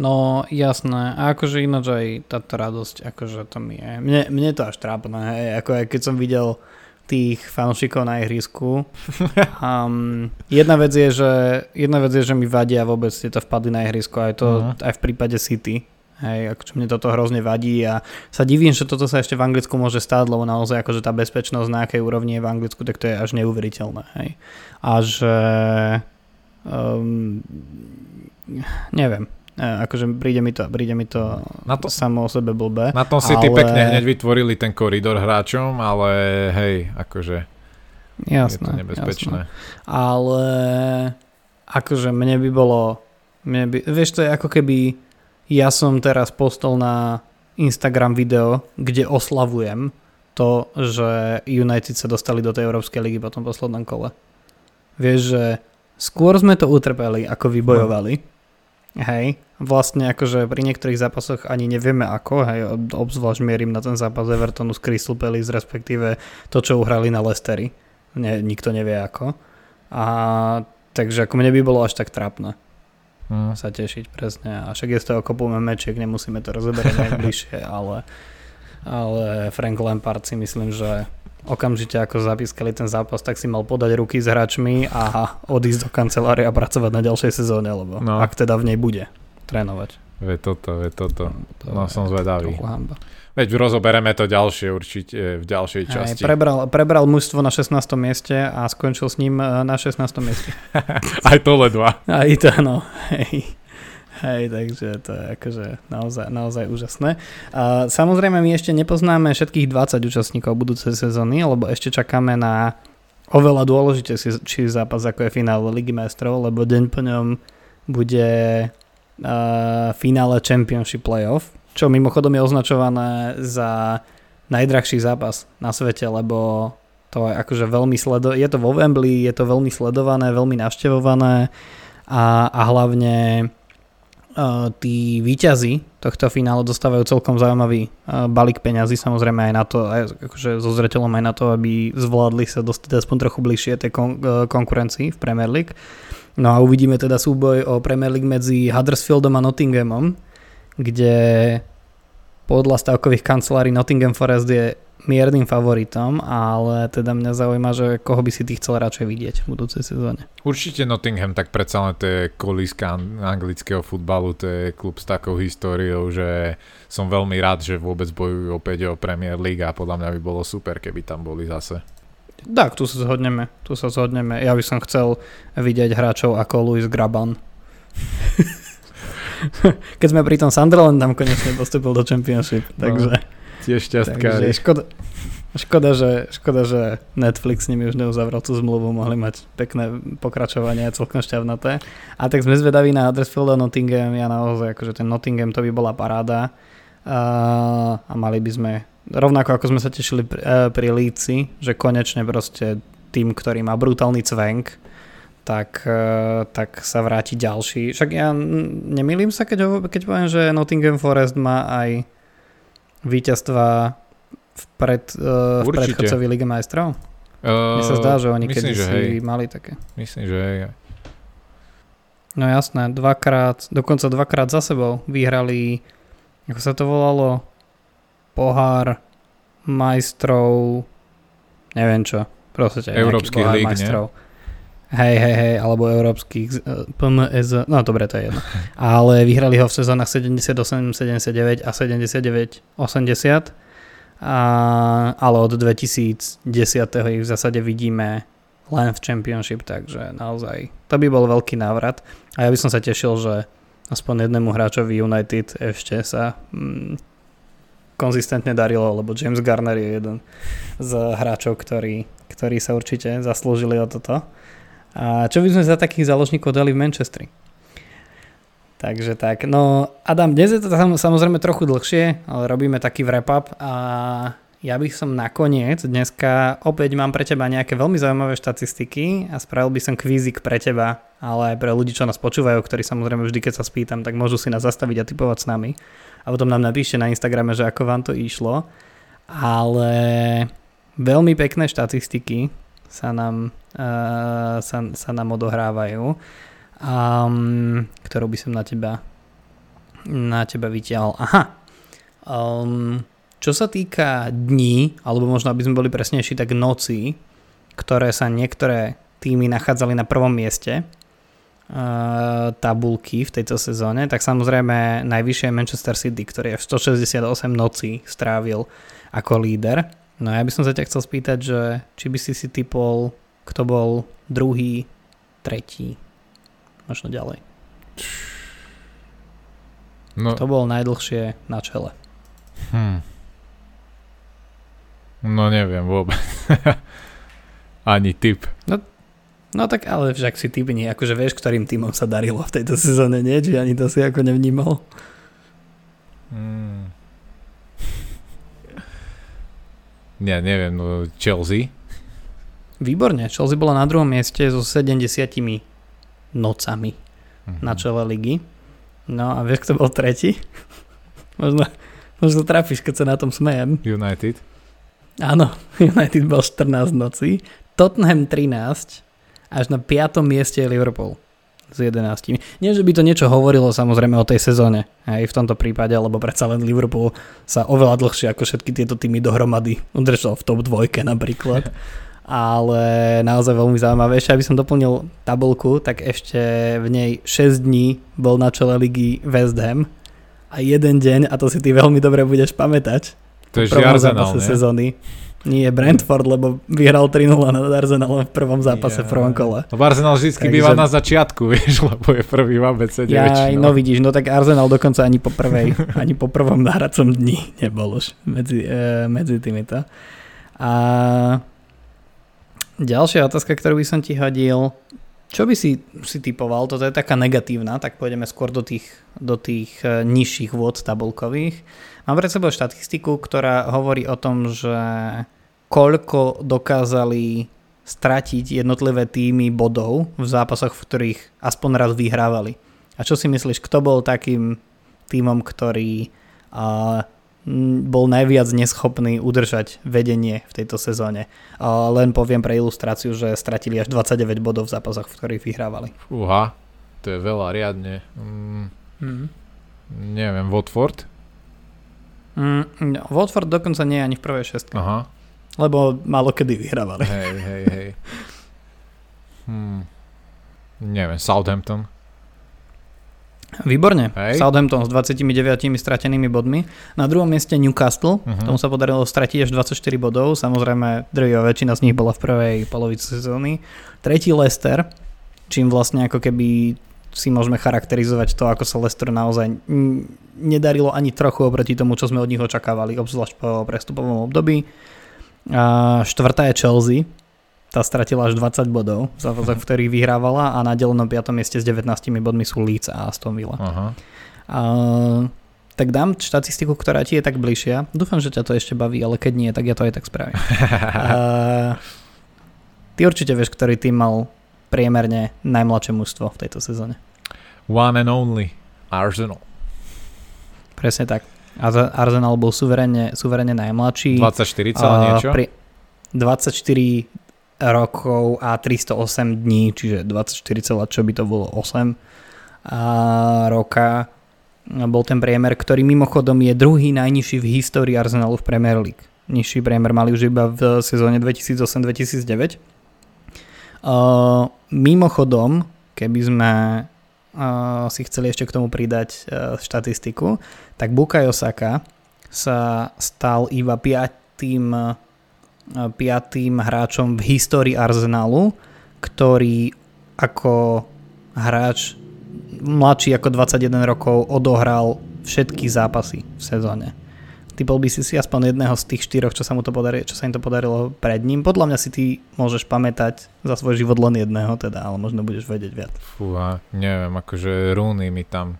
A: No jasné, a akože ináč aj táto radosť, akože to mi je, mne, mne to až trápne, hej, ako keď som videl tých fanúšikov na ihrisku. Um, jedna, vec je, že, jedna vec je, že mi vadia vôbec tieto vpady na ihrisku, aj to
B: Mhm.
A: aj v prípade City. Hej, akože mne toto hrozne vadí a sa divím, že toto sa ešte v Anglicku môže stáť, lebo naozaj akože tá bezpečnosť na akej úrovni je v Anglicku, tak to je až neuveriteľné. Hej. A že um, neviem, akože príde mi to, príde mi to,
B: Na to-
A: samo o sebe blbé.
B: Na tom si ty
A: Ale-
B: pekne hneď vytvorili ten koridor hráčom, ale hej, akože je
A: Jasné,
B: to nebezpečné.
A: Jasné. Ale akože mne by bolo, mne by, vieš to je ako keby ja som teraz postol na Instagram video, kde oslavujem to, že United sa dostali do tej Európskej ligy po tom poslednom kole. Vieš, že skôr sme to utrpeli, ako vybojovali. Hej, vlastne akože pri niektorých zápasoch ani nevieme ako, hej, ob- obzvlášť mierim na ten zápas Evertonu s Crystal Palace, respektíve to, čo uhrali na Leicesteri. Ne, nikto nevie ako. A takže ako mne by bolo až tak trápne
B: Hm.
A: sa tešiť presne. A však je z toho kopu memečiek, nemusíme to rozoberať najbližšie, ale, ale Frank Lampard si myslím, že okamžite ako zapískali ten zápas, tak si mal podať ruky s hráčmi a odísť do kancelárie a pracovať na ďalšej sezóne, lebo
B: No.
A: ak teda v nej bude trénovať.
B: Ve toto, ve toto.
A: To
B: No
A: je
B: som zvedavý. Veď rozobereme to ďalšie určite v ďalšej časti.
A: prebral, prebral mužstvo na 16. mieste a skončil s ním e, na 16. mieste.
B: Aj to ledva.
A: Aj to, no, hej. Hej, takže to je akože naozaj, naozaj úžasné. A samozrejme, my ešte nepoznáme všetkých 20 účastníkov budúcej sezóny, lebo ešte čakáme na oveľa dôležitejší zápas, ako je finále Ligy majstrov, lebo deň po ňom bude uh, finále Championship Playoff, čo mimochodom je označované za najdrahší zápas na svete, lebo to je akože veľmi sledo- je to vo Wembley, je to veľmi sledované, veľmi navštevované a, a hlavne tí výťazí tohto finále dostávajú celkom zaujímavý uh, balík peňazí, samozrejme aj na to, aj akože so zreteľom aj na to, aby zvládli sa dostať aspoň trochu bližšie tej kon- uh, konkurencii v Premier League. No a uvidíme teda súboj o Premier League medzi Huddersfieldom a Nottinghamom, kde podľa stavkových kancelárií Nottingham Forest je miernym favoritom, ale teda mňa zaujíma, že koho by si ty chcel radšej vidieť v budúcej sezóne.
B: Určite Nottingham, tak predsa len to je kolíska anglického futbalu, to je klub s takou históriou, že som veľmi rád, že vôbec bojujú opäť o Premier League a podľa mňa by bolo super, keby tam boli zase.
A: Tak, tu sa zhodneme, tu sa zhodneme. Ja by som chcel vidieť hráčov ako Luis Graban. Keď sme pri tom Sunderland tam konečne postupil do Championship, no. takže...
B: Tiež šťastkári.
A: Takže škoda, škoda, že, škoda, že Netflix s nimi už neuzavrel tú zmluvu, mohli mať pekné pokračovanie, celkom šťavnaté. A tak sme zvedaví na Huddersfield a Nottingham, ja naozaj, akože ten Nottingham to by bola paráda. Uh, a mali by sme, rovnako ako sme sa tešili pri, uh, pri Líci, že konečne proste tým, ktorý má brutálny cvenk, tak, uh, tak sa vráti ďalší. Však ja nemýlim sa, keď, keď poviem, že Nottingham Forest má aj víťazstva v, pred, v predchodcovi Lige majstrov? Uh, Mne sa zdá, že oni kedy si hej. mali také.
B: Myslím, že hej.
A: No jasné, dvakrát, dokonca dvakrát za sebou vyhrali, ako sa to volalo, pohár majstrov, neviem čo, proste
B: Európskych líg, majstrov. Nie?
A: Hej, hej, hej, alebo európskych eh, PMS, no dobre, to je jedno. Ale vyhrali ho v sezónach 78, 79 a 79, 80. A, ale od 2010. ich v zásade vidíme len v Championship, takže naozaj to by bol veľký návrat. A ja by som sa tešil, že aspoň jednému hráčovi United ešte sa mm, konzistentne darilo, lebo James Garner je jeden z hráčov, ktorí, ktorí sa určite zaslúžili o toto. A čo by sme za takých záložníkov dali v Manchestri? Takže tak, no Adam, dnes je to samozrejme trochu dlhšie, ale robíme taký wrap-up a ja by som nakoniec dneska opäť mám pre teba nejaké veľmi zaujímavé štatistiky a spravil by som kvízik pre teba, ale aj pre ľudí, čo nás počúvajú, ktorí samozrejme vždy, keď sa spýtam, tak môžu si nás zastaviť a typovať s nami. A potom nám napíšte na Instagrame, že ako vám to išlo. Ale veľmi pekné štatistiky sa nám, sa, sa nám odohrávajú, um, ktorú by som na teba na teba vytiahol. Aha. Um, čo sa týka dní, alebo možno aby sme boli presnejší, tak noci, ktoré sa niektoré týmy nachádzali na prvom mieste uh, tabulky v tejto sezóne, tak samozrejme najvyššie je Manchester City, ktorý v 168 nocí strávil ako líder. No ja by som sa ťa chcel spýtať, že či by si si typol, kto bol druhý, tretí, možno ďalej. No. Kto bol najdlhšie na čele?
B: Hm. No neviem vôbec. Ani typ.
A: No, no tak ale však si typni, akože vieš, ktorým týmom sa darilo v tejto sezóne, nie? Či ani to si ako nevnímal? Hmm.
B: Ja neviem, no Chelsea.
A: Výborne, Chelsea bola na druhom mieste so 70 nocami uh-huh. na čele ligy. No a vieš, kto bol tretí? možno, možno trafíš, keď sa na tom smejem.
B: United.
A: Áno, United bol 14 nocí, Tottenham 13, až na 5. mieste je Liverpool z 11. Nie, že by to niečo hovorilo samozrejme o tej sezóne, aj v tomto prípade, lebo predsa len Liverpool sa oveľa dlhšie ako všetky tieto týmy dohromady udržal v top dvojke napríklad. Ale naozaj veľmi zaujímavé. Ešte aby som doplnil tabulku, tak ešte v nej 6 dní bol na čele ligy West Ham a jeden deň, a to si ty veľmi dobre budeš pamätať,
B: to je Arsenal,
A: sezóny, nie Brentford, lebo vyhral 3-0 nad Arsenalom v prvom zápase yeah. v prvom kole.
B: No Arsenal vždy Takže... býva na začiatku, vieš, lebo je prvý v ABC
A: ja, no vidíš, no tak Arsenal dokonca ani po prvej, ani po prvom náhradcom dni nebol už medzi, e, medzi týmito. A ďalšia otázka, ktorú by som ti hodil, Čo by si, si typoval? Toto je taká negatívna, tak pôjdeme skôr do tých, do tých e, nižších vôd tabulkových. Mám pred sebou štatistiku, ktorá hovorí o tom, že koľko dokázali stratiť jednotlivé týmy bodov v zápasoch, v ktorých aspoň raz vyhrávali. A čo si myslíš, kto bol takým týmom, ktorý uh, bol najviac neschopný udržať vedenie v tejto sezóne. Len poviem pre ilustráciu, že stratili až 29 bodov v zápasoch, v ktorých vyhrávali.
B: Uha, to je veľa riadne. Mm, mm. Neviem, Watford?
A: Mm, no, Watford dokonca nie je ani v prvej šestke. Aha. Lebo málo kedy vyhrávali.
B: Hej, hej, hej. Hmm. Neviem, Southampton?
A: Výborne. Hej. Southampton s 29 stratenými bodmi. Na druhom mieste Newcastle. Uh-huh. Tomu sa podarilo stratiť až 24 bodov. Samozrejme, drvivá väčšina z nich bola v prvej polovici sezóny. Tretí Leicester, čím vlastne ako keby si môžeme charakterizovať to, ako sa Leicester naozaj nedarilo ani trochu oproti tomu, čo sme od nich očakávali, obzvlášť po prestupovom období. A štvrtá je Chelsea, tá stratila až 20 bodov v zápasoch, v ktorých vyhrávala a na delenom 5. mieste s 19 bodmi sú Leeds a Aston Villa. Aha. A, tak dám štatistiku, ktorá ti je tak bližšia. Dúfam, že ťa to ešte baví, ale keď nie, tak ja to aj tak spravím. a, ty určite vieš, ktorý tým mal priemerne najmladšie mužstvo v tejto sezóne.
B: One and only Arsenal.
A: Presne tak. Arsenal bol suverene, suverene najmladší.
B: 24 celé niečo? Pri
A: 24 rokov a 308 dní, čiže 24, čo by to bolo 8 a roka bol ten priemer, ktorý mimochodom je druhý najnižší v histórii Arsenalu v Premier League. Nižší priemer mali už iba v sezóne 2008-2009. Uh, mimochodom, keby sme uh, si chceli ešte k tomu pridať uh, štatistiku, tak Bukayo Saka sa stal iba piatým piatým hráčom v histórii Arsenalu, ktorý ako hráč mladší ako 21 rokov odohral všetky zápasy v sezóne. Typol by si si aspoň jedného z tých štyroch, čo sa, mu to podarilo, čo sa im to podarilo pred ním. Podľa mňa si ty môžeš pamätať za svoj život len jedného, teda, ale možno budeš vedieť viac.
B: Fúha, neviem, akože Rooney mi tam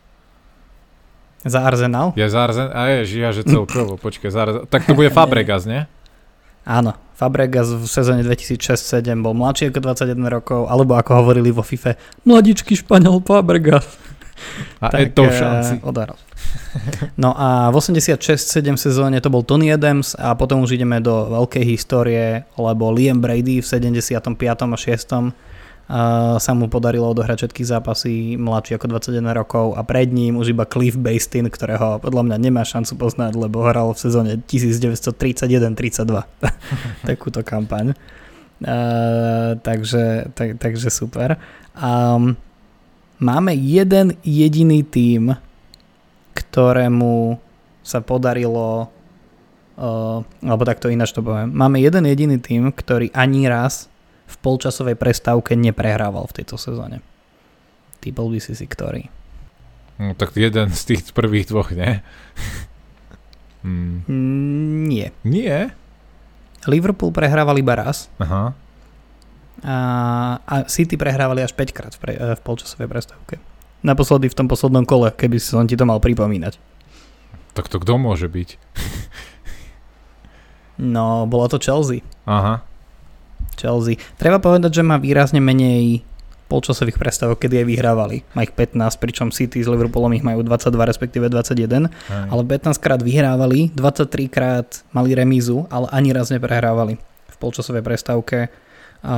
A: za Arsenal?
B: Ja za Arsenal, a je, ja že celkovo, počkaj, za Arsenal. Tak to bude Fabregas, nie?
A: Áno, Fabregas v sezóne 2006-2007 bol mladší ako 21 rokov, alebo ako hovorili vo FIFA, mladičký Španiel Fabregas.
B: A tak, to eh, šanci.
A: Odaral. No a v 86-7 sezóne to bol Tony Adams a potom už ideme do veľkej histórie, lebo Liam Brady v 75. a 6 sa mu podarilo odohrať všetky zápasy mladší ako 21 rokov a pred ním už iba Cliff Bastin, ktorého podľa mňa nemá šancu poznať, lebo hral v sezóne 1931-32 takúto kampaň. Uh, takže, tak, takže super. Um, máme jeden jediný tím, ktorému sa podarilo uh, alebo takto ináč to poviem. Máme jeden jediný tím, ktorý ani raz v polčasovej prestávke neprehrával v tejto sezóne. Typol by si si ktorý.
B: No tak jeden z tých prvých dvoch, nie?
A: hmm. Nie.
B: Nie?
A: Liverpool prehrával iba raz. Aha. A, a City prehrávali až 5 krát v, pre, v polčasovej prestávke. Naposledy v tom poslednom kole, keby som ti to mal pripomínať.
B: Tak to kto môže byť?
A: no, bolo to Chelsea.
B: Aha.
A: Chelsea. Treba povedať, že má výrazne menej polčasových prestávok, kedy aj vyhrávali. Má ich 15, pričom City s Liverpoolom ich majú 22, respektíve 21. Aj. Ale 15 krát vyhrávali, 23 krát mali remízu, ale ani raz neprehrávali v polčasovej prestávke. A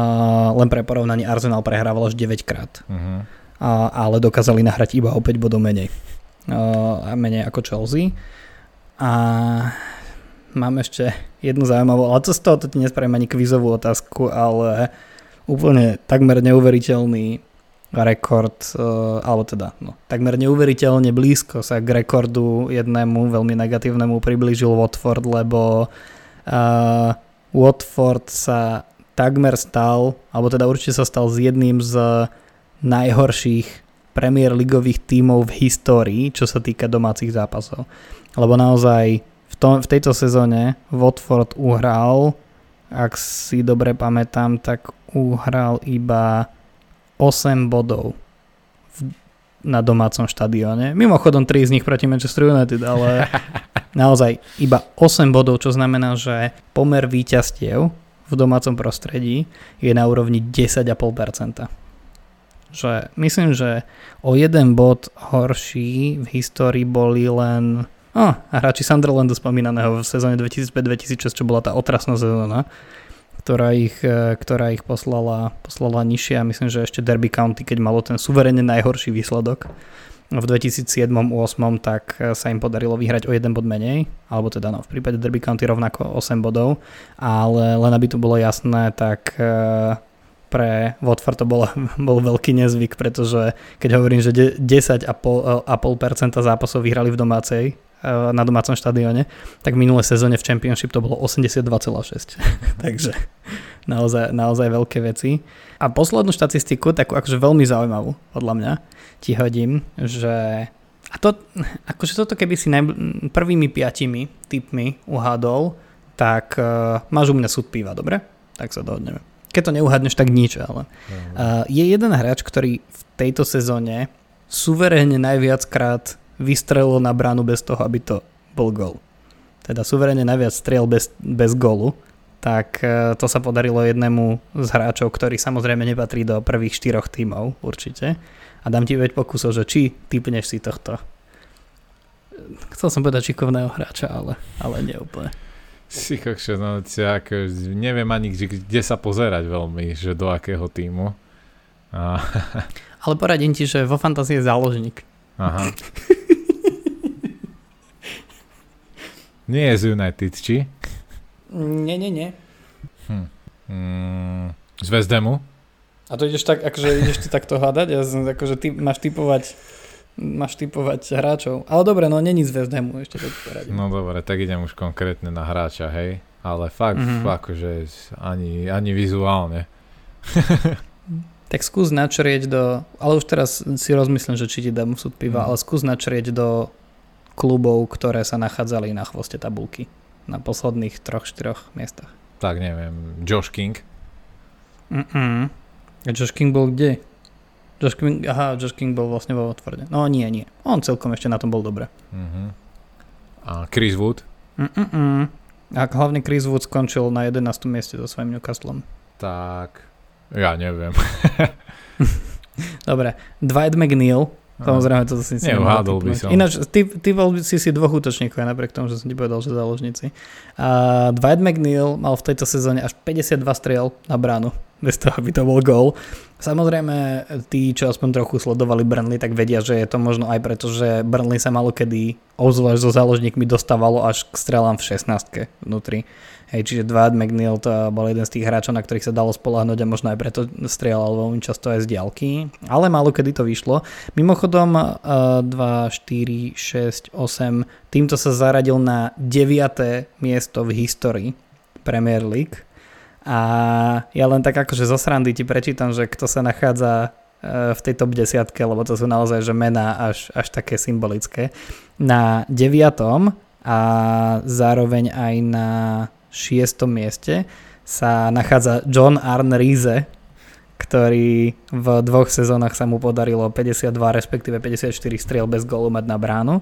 A: len pre porovnanie Arsenal prehrával až 9 krát. Uh-huh. A, ale dokázali nahrať iba o 5 bodov menej. A menej ako Chelsea. A mám ešte jednu zaujímavú, ale to z toho to ti nespravím ani kvizovú otázku, ale úplne takmer neuveriteľný rekord, uh, alebo teda no, takmer neuveriteľne blízko sa k rekordu jednému veľmi negatívnemu priblížil Watford, lebo uh, Watford sa takmer stal, alebo teda určite sa stal s jedným z najhorších Premier Ligových tímov v histórii, čo sa týka domácich zápasov. Lebo naozaj v, tom, v tejto sezóne Watford uhral, ak si dobre pamätám, tak uhral iba 8 bodov v, na domácom štadióne. Mimochodom 3 z nich proti Manchester United, ale naozaj iba 8 bodov, čo znamená, že pomer víťazstiev v domácom prostredí je na úrovni 10,5%. Že myslím, že o jeden bod horší v histórii boli len oh, hráči Sunderlandu spomínaného v sezóne 2005-2006, čo bola tá otrasná sezóna, ktorá ich, e, ktorá ich poslala, poslala nižšie. A myslím, že ešte Derby County, keď malo ten suverene najhorší výsledok, v 2007-2008 tak e, sa im podarilo vyhrať o jeden bod menej, alebo teda no, v prípade Derby County rovnako 8 bodov, ale len aby to bolo jasné, tak e, pre Watford to bol, bol veľký nezvyk, pretože keď hovorím, že 10,5% zápasov vyhrali v domácej, na domácom štadióne, tak minulé sezóne v Championship to bolo 82,6. Takže naozaj, naozaj veľké veci. A poslednú štatistiku, takú akože veľmi zaujímavú, podľa mňa, ti hodím, že a to, akože toto keby si najbl- prvými piatimi typmi uhádol, tak uh, máš u mňa súd piva, dobre? Tak sa dohodneme. Keď to neuhadneš, tak nič, ale uh, je jeden hráč, ktorý v tejto sezóne suverénne najviackrát vystrelil na bránu bez toho, aby to bol gol. Teda suverénne najviac strel bez, bez golu, tak uh, to sa podarilo jednému z hráčov, ktorý samozrejme nepatrí do prvých štyroch tímov, určite a dám ti 5 pokusov, že či typneš si tohto. Chcel som povedať šikovného hráča, ale, ale nie úplne.
B: Si kokšo, no ako, neviem ani kde sa pozerať veľmi, že do akého týmu. A...
A: Ale poradím ti, že vo fantázii je záložník.
B: Aha. nie je z United, či?
A: Nie, nie, nie.
B: Hm. Mm, z Vezdemu?
A: A to ideš tak, akože ideš ty takto hľadať? Ja som, akože ty máš typovať máš typovať hráčov. Ale dobre, no není z West Hamu, ešte to poradím.
B: No dobre, tak idem už konkrétne na hráča, hej. Ale fakt, mm-hmm. akože ani, ani vizuálne.
A: tak skús načrieť do, ale už teraz si rozmyslím, že či ti dám súd piva, mm. ale skús načrieť do klubov, ktoré sa nachádzali na chvoste tabulky. Na posledných troch, štyroch miestach.
B: Tak neviem, Josh King.
A: Mm-mm. Josh King bol kde? Josh King, aha, Josh King bol vlastne vo Watforde. No nie, nie. On celkom ešte na tom bol dobre.
B: Uh-huh. A Chris Wood?
A: Mm-mm. A hlavne Chris Wood skončil na 11. mieste so svojím Newcastlom.
B: Tak, ja neviem.
A: dobre, Dwight McNeil Samozrejme, to si
B: si Neuhádol by som.
A: Ináč, ty, ty bol si si dvoch útočníkov, aj napriek tomu, že som ti povedal, že záložníci. A Dwight McNeil mal v tejto sezóne až 52 striel na bránu, bez toho, aby to bol gól. Samozrejme, tí, čo aspoň trochu sledovali Burnley, tak vedia, že je to možno aj preto, že Burnley sa malo kedy, obzvlášť so záložníkmi, dostávalo až k strelám v 16 vnútri. Hej, čiže Dwight McNeil to bol jeden z tých hráčov, na ktorých sa dalo spolahnuť a možno aj preto strieľal veľmi často aj z diálky. Ale málo kedy to vyšlo. Mimochodom 2, 4, 6, 8 týmto sa zaradil na 9. miesto v histórii Premier League. A ja len tak akože zo srandy ti prečítam, že kto sa nachádza e, v tej top 10, lebo to sú naozaj že mená až, až také symbolické. Na 9. a zároveň aj na šiestom mieste sa nachádza John Arne Riese, ktorý v dvoch sezónach sa mu podarilo 52 respektíve 54 striel bez gólu mať na bránu.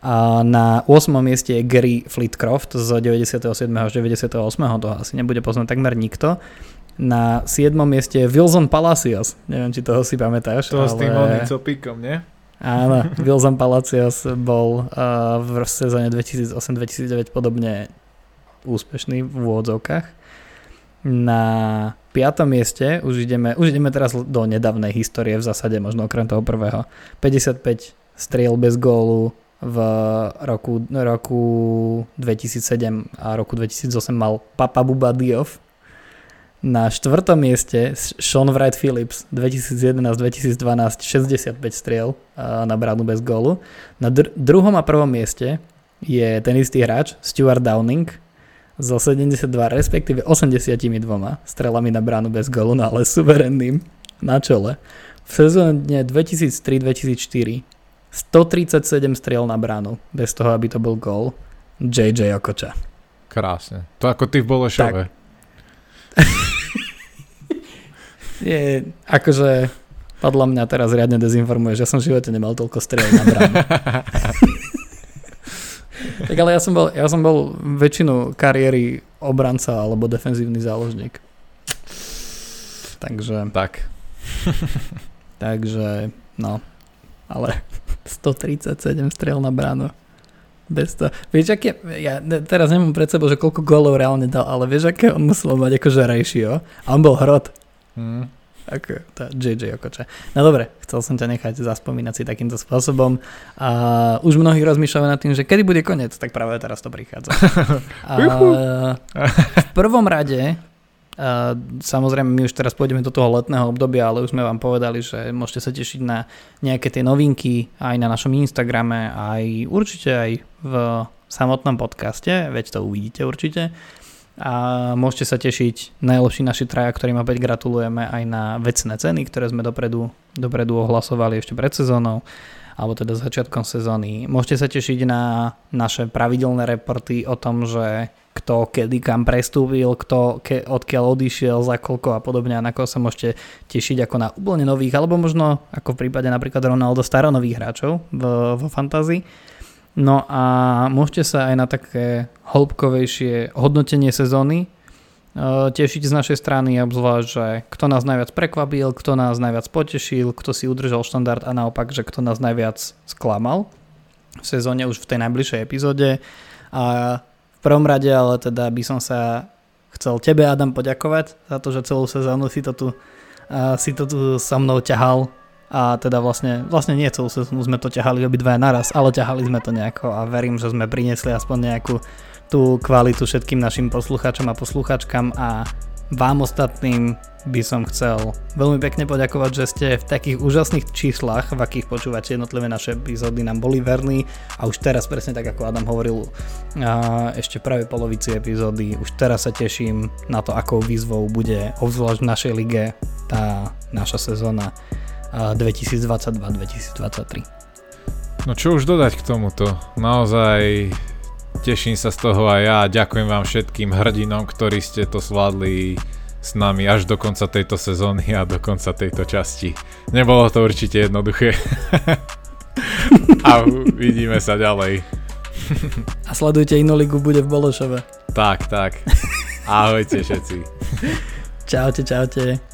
A: A na 8. mieste je Gary Flitcroft z 97. až 98. To asi nebude poznať takmer nikto. Na 7. mieste je Wilson Palacios. Neviem, či toho si pamätáš.
B: To ale... s tým pikom, nie?
A: Áno, Wilson Palacios bol uh, v sezóne 2008-2009 podobne úspešný v úvodzovkách. Na piatom mieste už ideme, už ideme teraz do nedávnej histórie v zásade, možno okrem toho prvého. 55 striel bez gólu v roku, roku 2007 a roku 2008 mal Papa Buba Diof. Na štvrtom mieste Sean Wright Phillips 2011-2012 65 striel na bránu bez gólu. Na dr- druhom a prvom mieste je ten istý hráč Stuart Downing so 72 respektíve 82 strelami na bránu bez golu, no ale suverenným na čele. V sezóne 2003-2004 137 striel na bránu, bez toho, aby to bol gól. JJ Okoča.
B: Krásne. To ako ty v Bolešove.
A: je, akože Podľa mňa teraz riadne dezinformuješ, ja som v živote nemal toľko striel na bránu. tak ale ja som, bol, ja som bol väčšinu kariéry obranca alebo defenzívny záložník. Takže...
B: Tak.
A: takže, no. Ale 137 striel na bránu. Bez toho. Vieš, aké, ja teraz nemám pred sebou, že koľko gólov reálne dal, ale vieš, aké on musel mať akože ratio? A on bol hrot. Mm. Ako, tá JJ Okoče. No dobre, chcel som ťa nechať zaspomínať si takýmto spôsobom. A už mnohí rozmýšľajú nad tým, že kedy bude koniec, tak práve teraz to prichádza. A, v prvom rade Uh, samozrejme, my už teraz pôjdeme do toho letného obdobia, ale už sme vám povedali, že môžete sa tešiť na nejaké tie novinky aj na našom Instagrame, aj určite aj v samotnom podcaste, veď to uvidíte určite. A môžete sa tešiť najlepší naši traja, ktorým opäť gratulujeme aj na vecné ceny, ktoré sme dopredu, dopredu ohlasovali ešte pred sezónou alebo teda začiatkom sezóny. Môžete sa tešiť na naše pravidelné reporty o tom, že kto kedy kam prestúpil, kto ke, odkiaľ odišiel, za koľko a podobne a na koho sa môžete tešiť ako na úplne nových, alebo možno ako v prípade napríklad Ronaldo staronových hráčov v, v fantázii. No a môžete sa aj na také hĺbkovejšie hodnotenie sezóny e, tešiť z našej strany, obzvlášť, že kto nás najviac prekvapil, kto nás najviac potešil, kto si udržal štandard a naopak, že kto nás najviac sklamal v sezóne už v tej najbližšej epizóde. A v prvom rade, ale teda by som sa chcel tebe, Adam, poďakovať za to, že celú sezónu si to tu, si to tu so mnou ťahal a teda vlastne, vlastne nie celú sezónu sme to ťahali obidva naraz, ale ťahali sme to nejako a verím, že sme priniesli aspoň nejakú tú kvalitu všetkým našim poslucháčom a poslucháčkam a vám ostatným by som chcel veľmi pekne poďakovať, že ste v takých úžasných číslach, v akých počúvate jednotlivé naše epizódy, nám boli verní a už teraz presne tak ako Adam hovoril ešte práve polovici epizódy, už teraz sa teším na to, akou výzvou bude obzvlášť v našej lige tá naša sezóna 2022-2023.
B: No čo už dodať k tomuto? Naozaj Teším sa z toho aj ja ďakujem vám všetkým hrdinom, ktorí ste to zvládli s nami až do konca tejto sezóny a do konca tejto časti. Nebolo to určite jednoduché. a vidíme sa ďalej.
A: a sledujte inú ligu, bude v Bološove.
B: Tak, tak. Ahojte všetci.
A: čaute, čaute.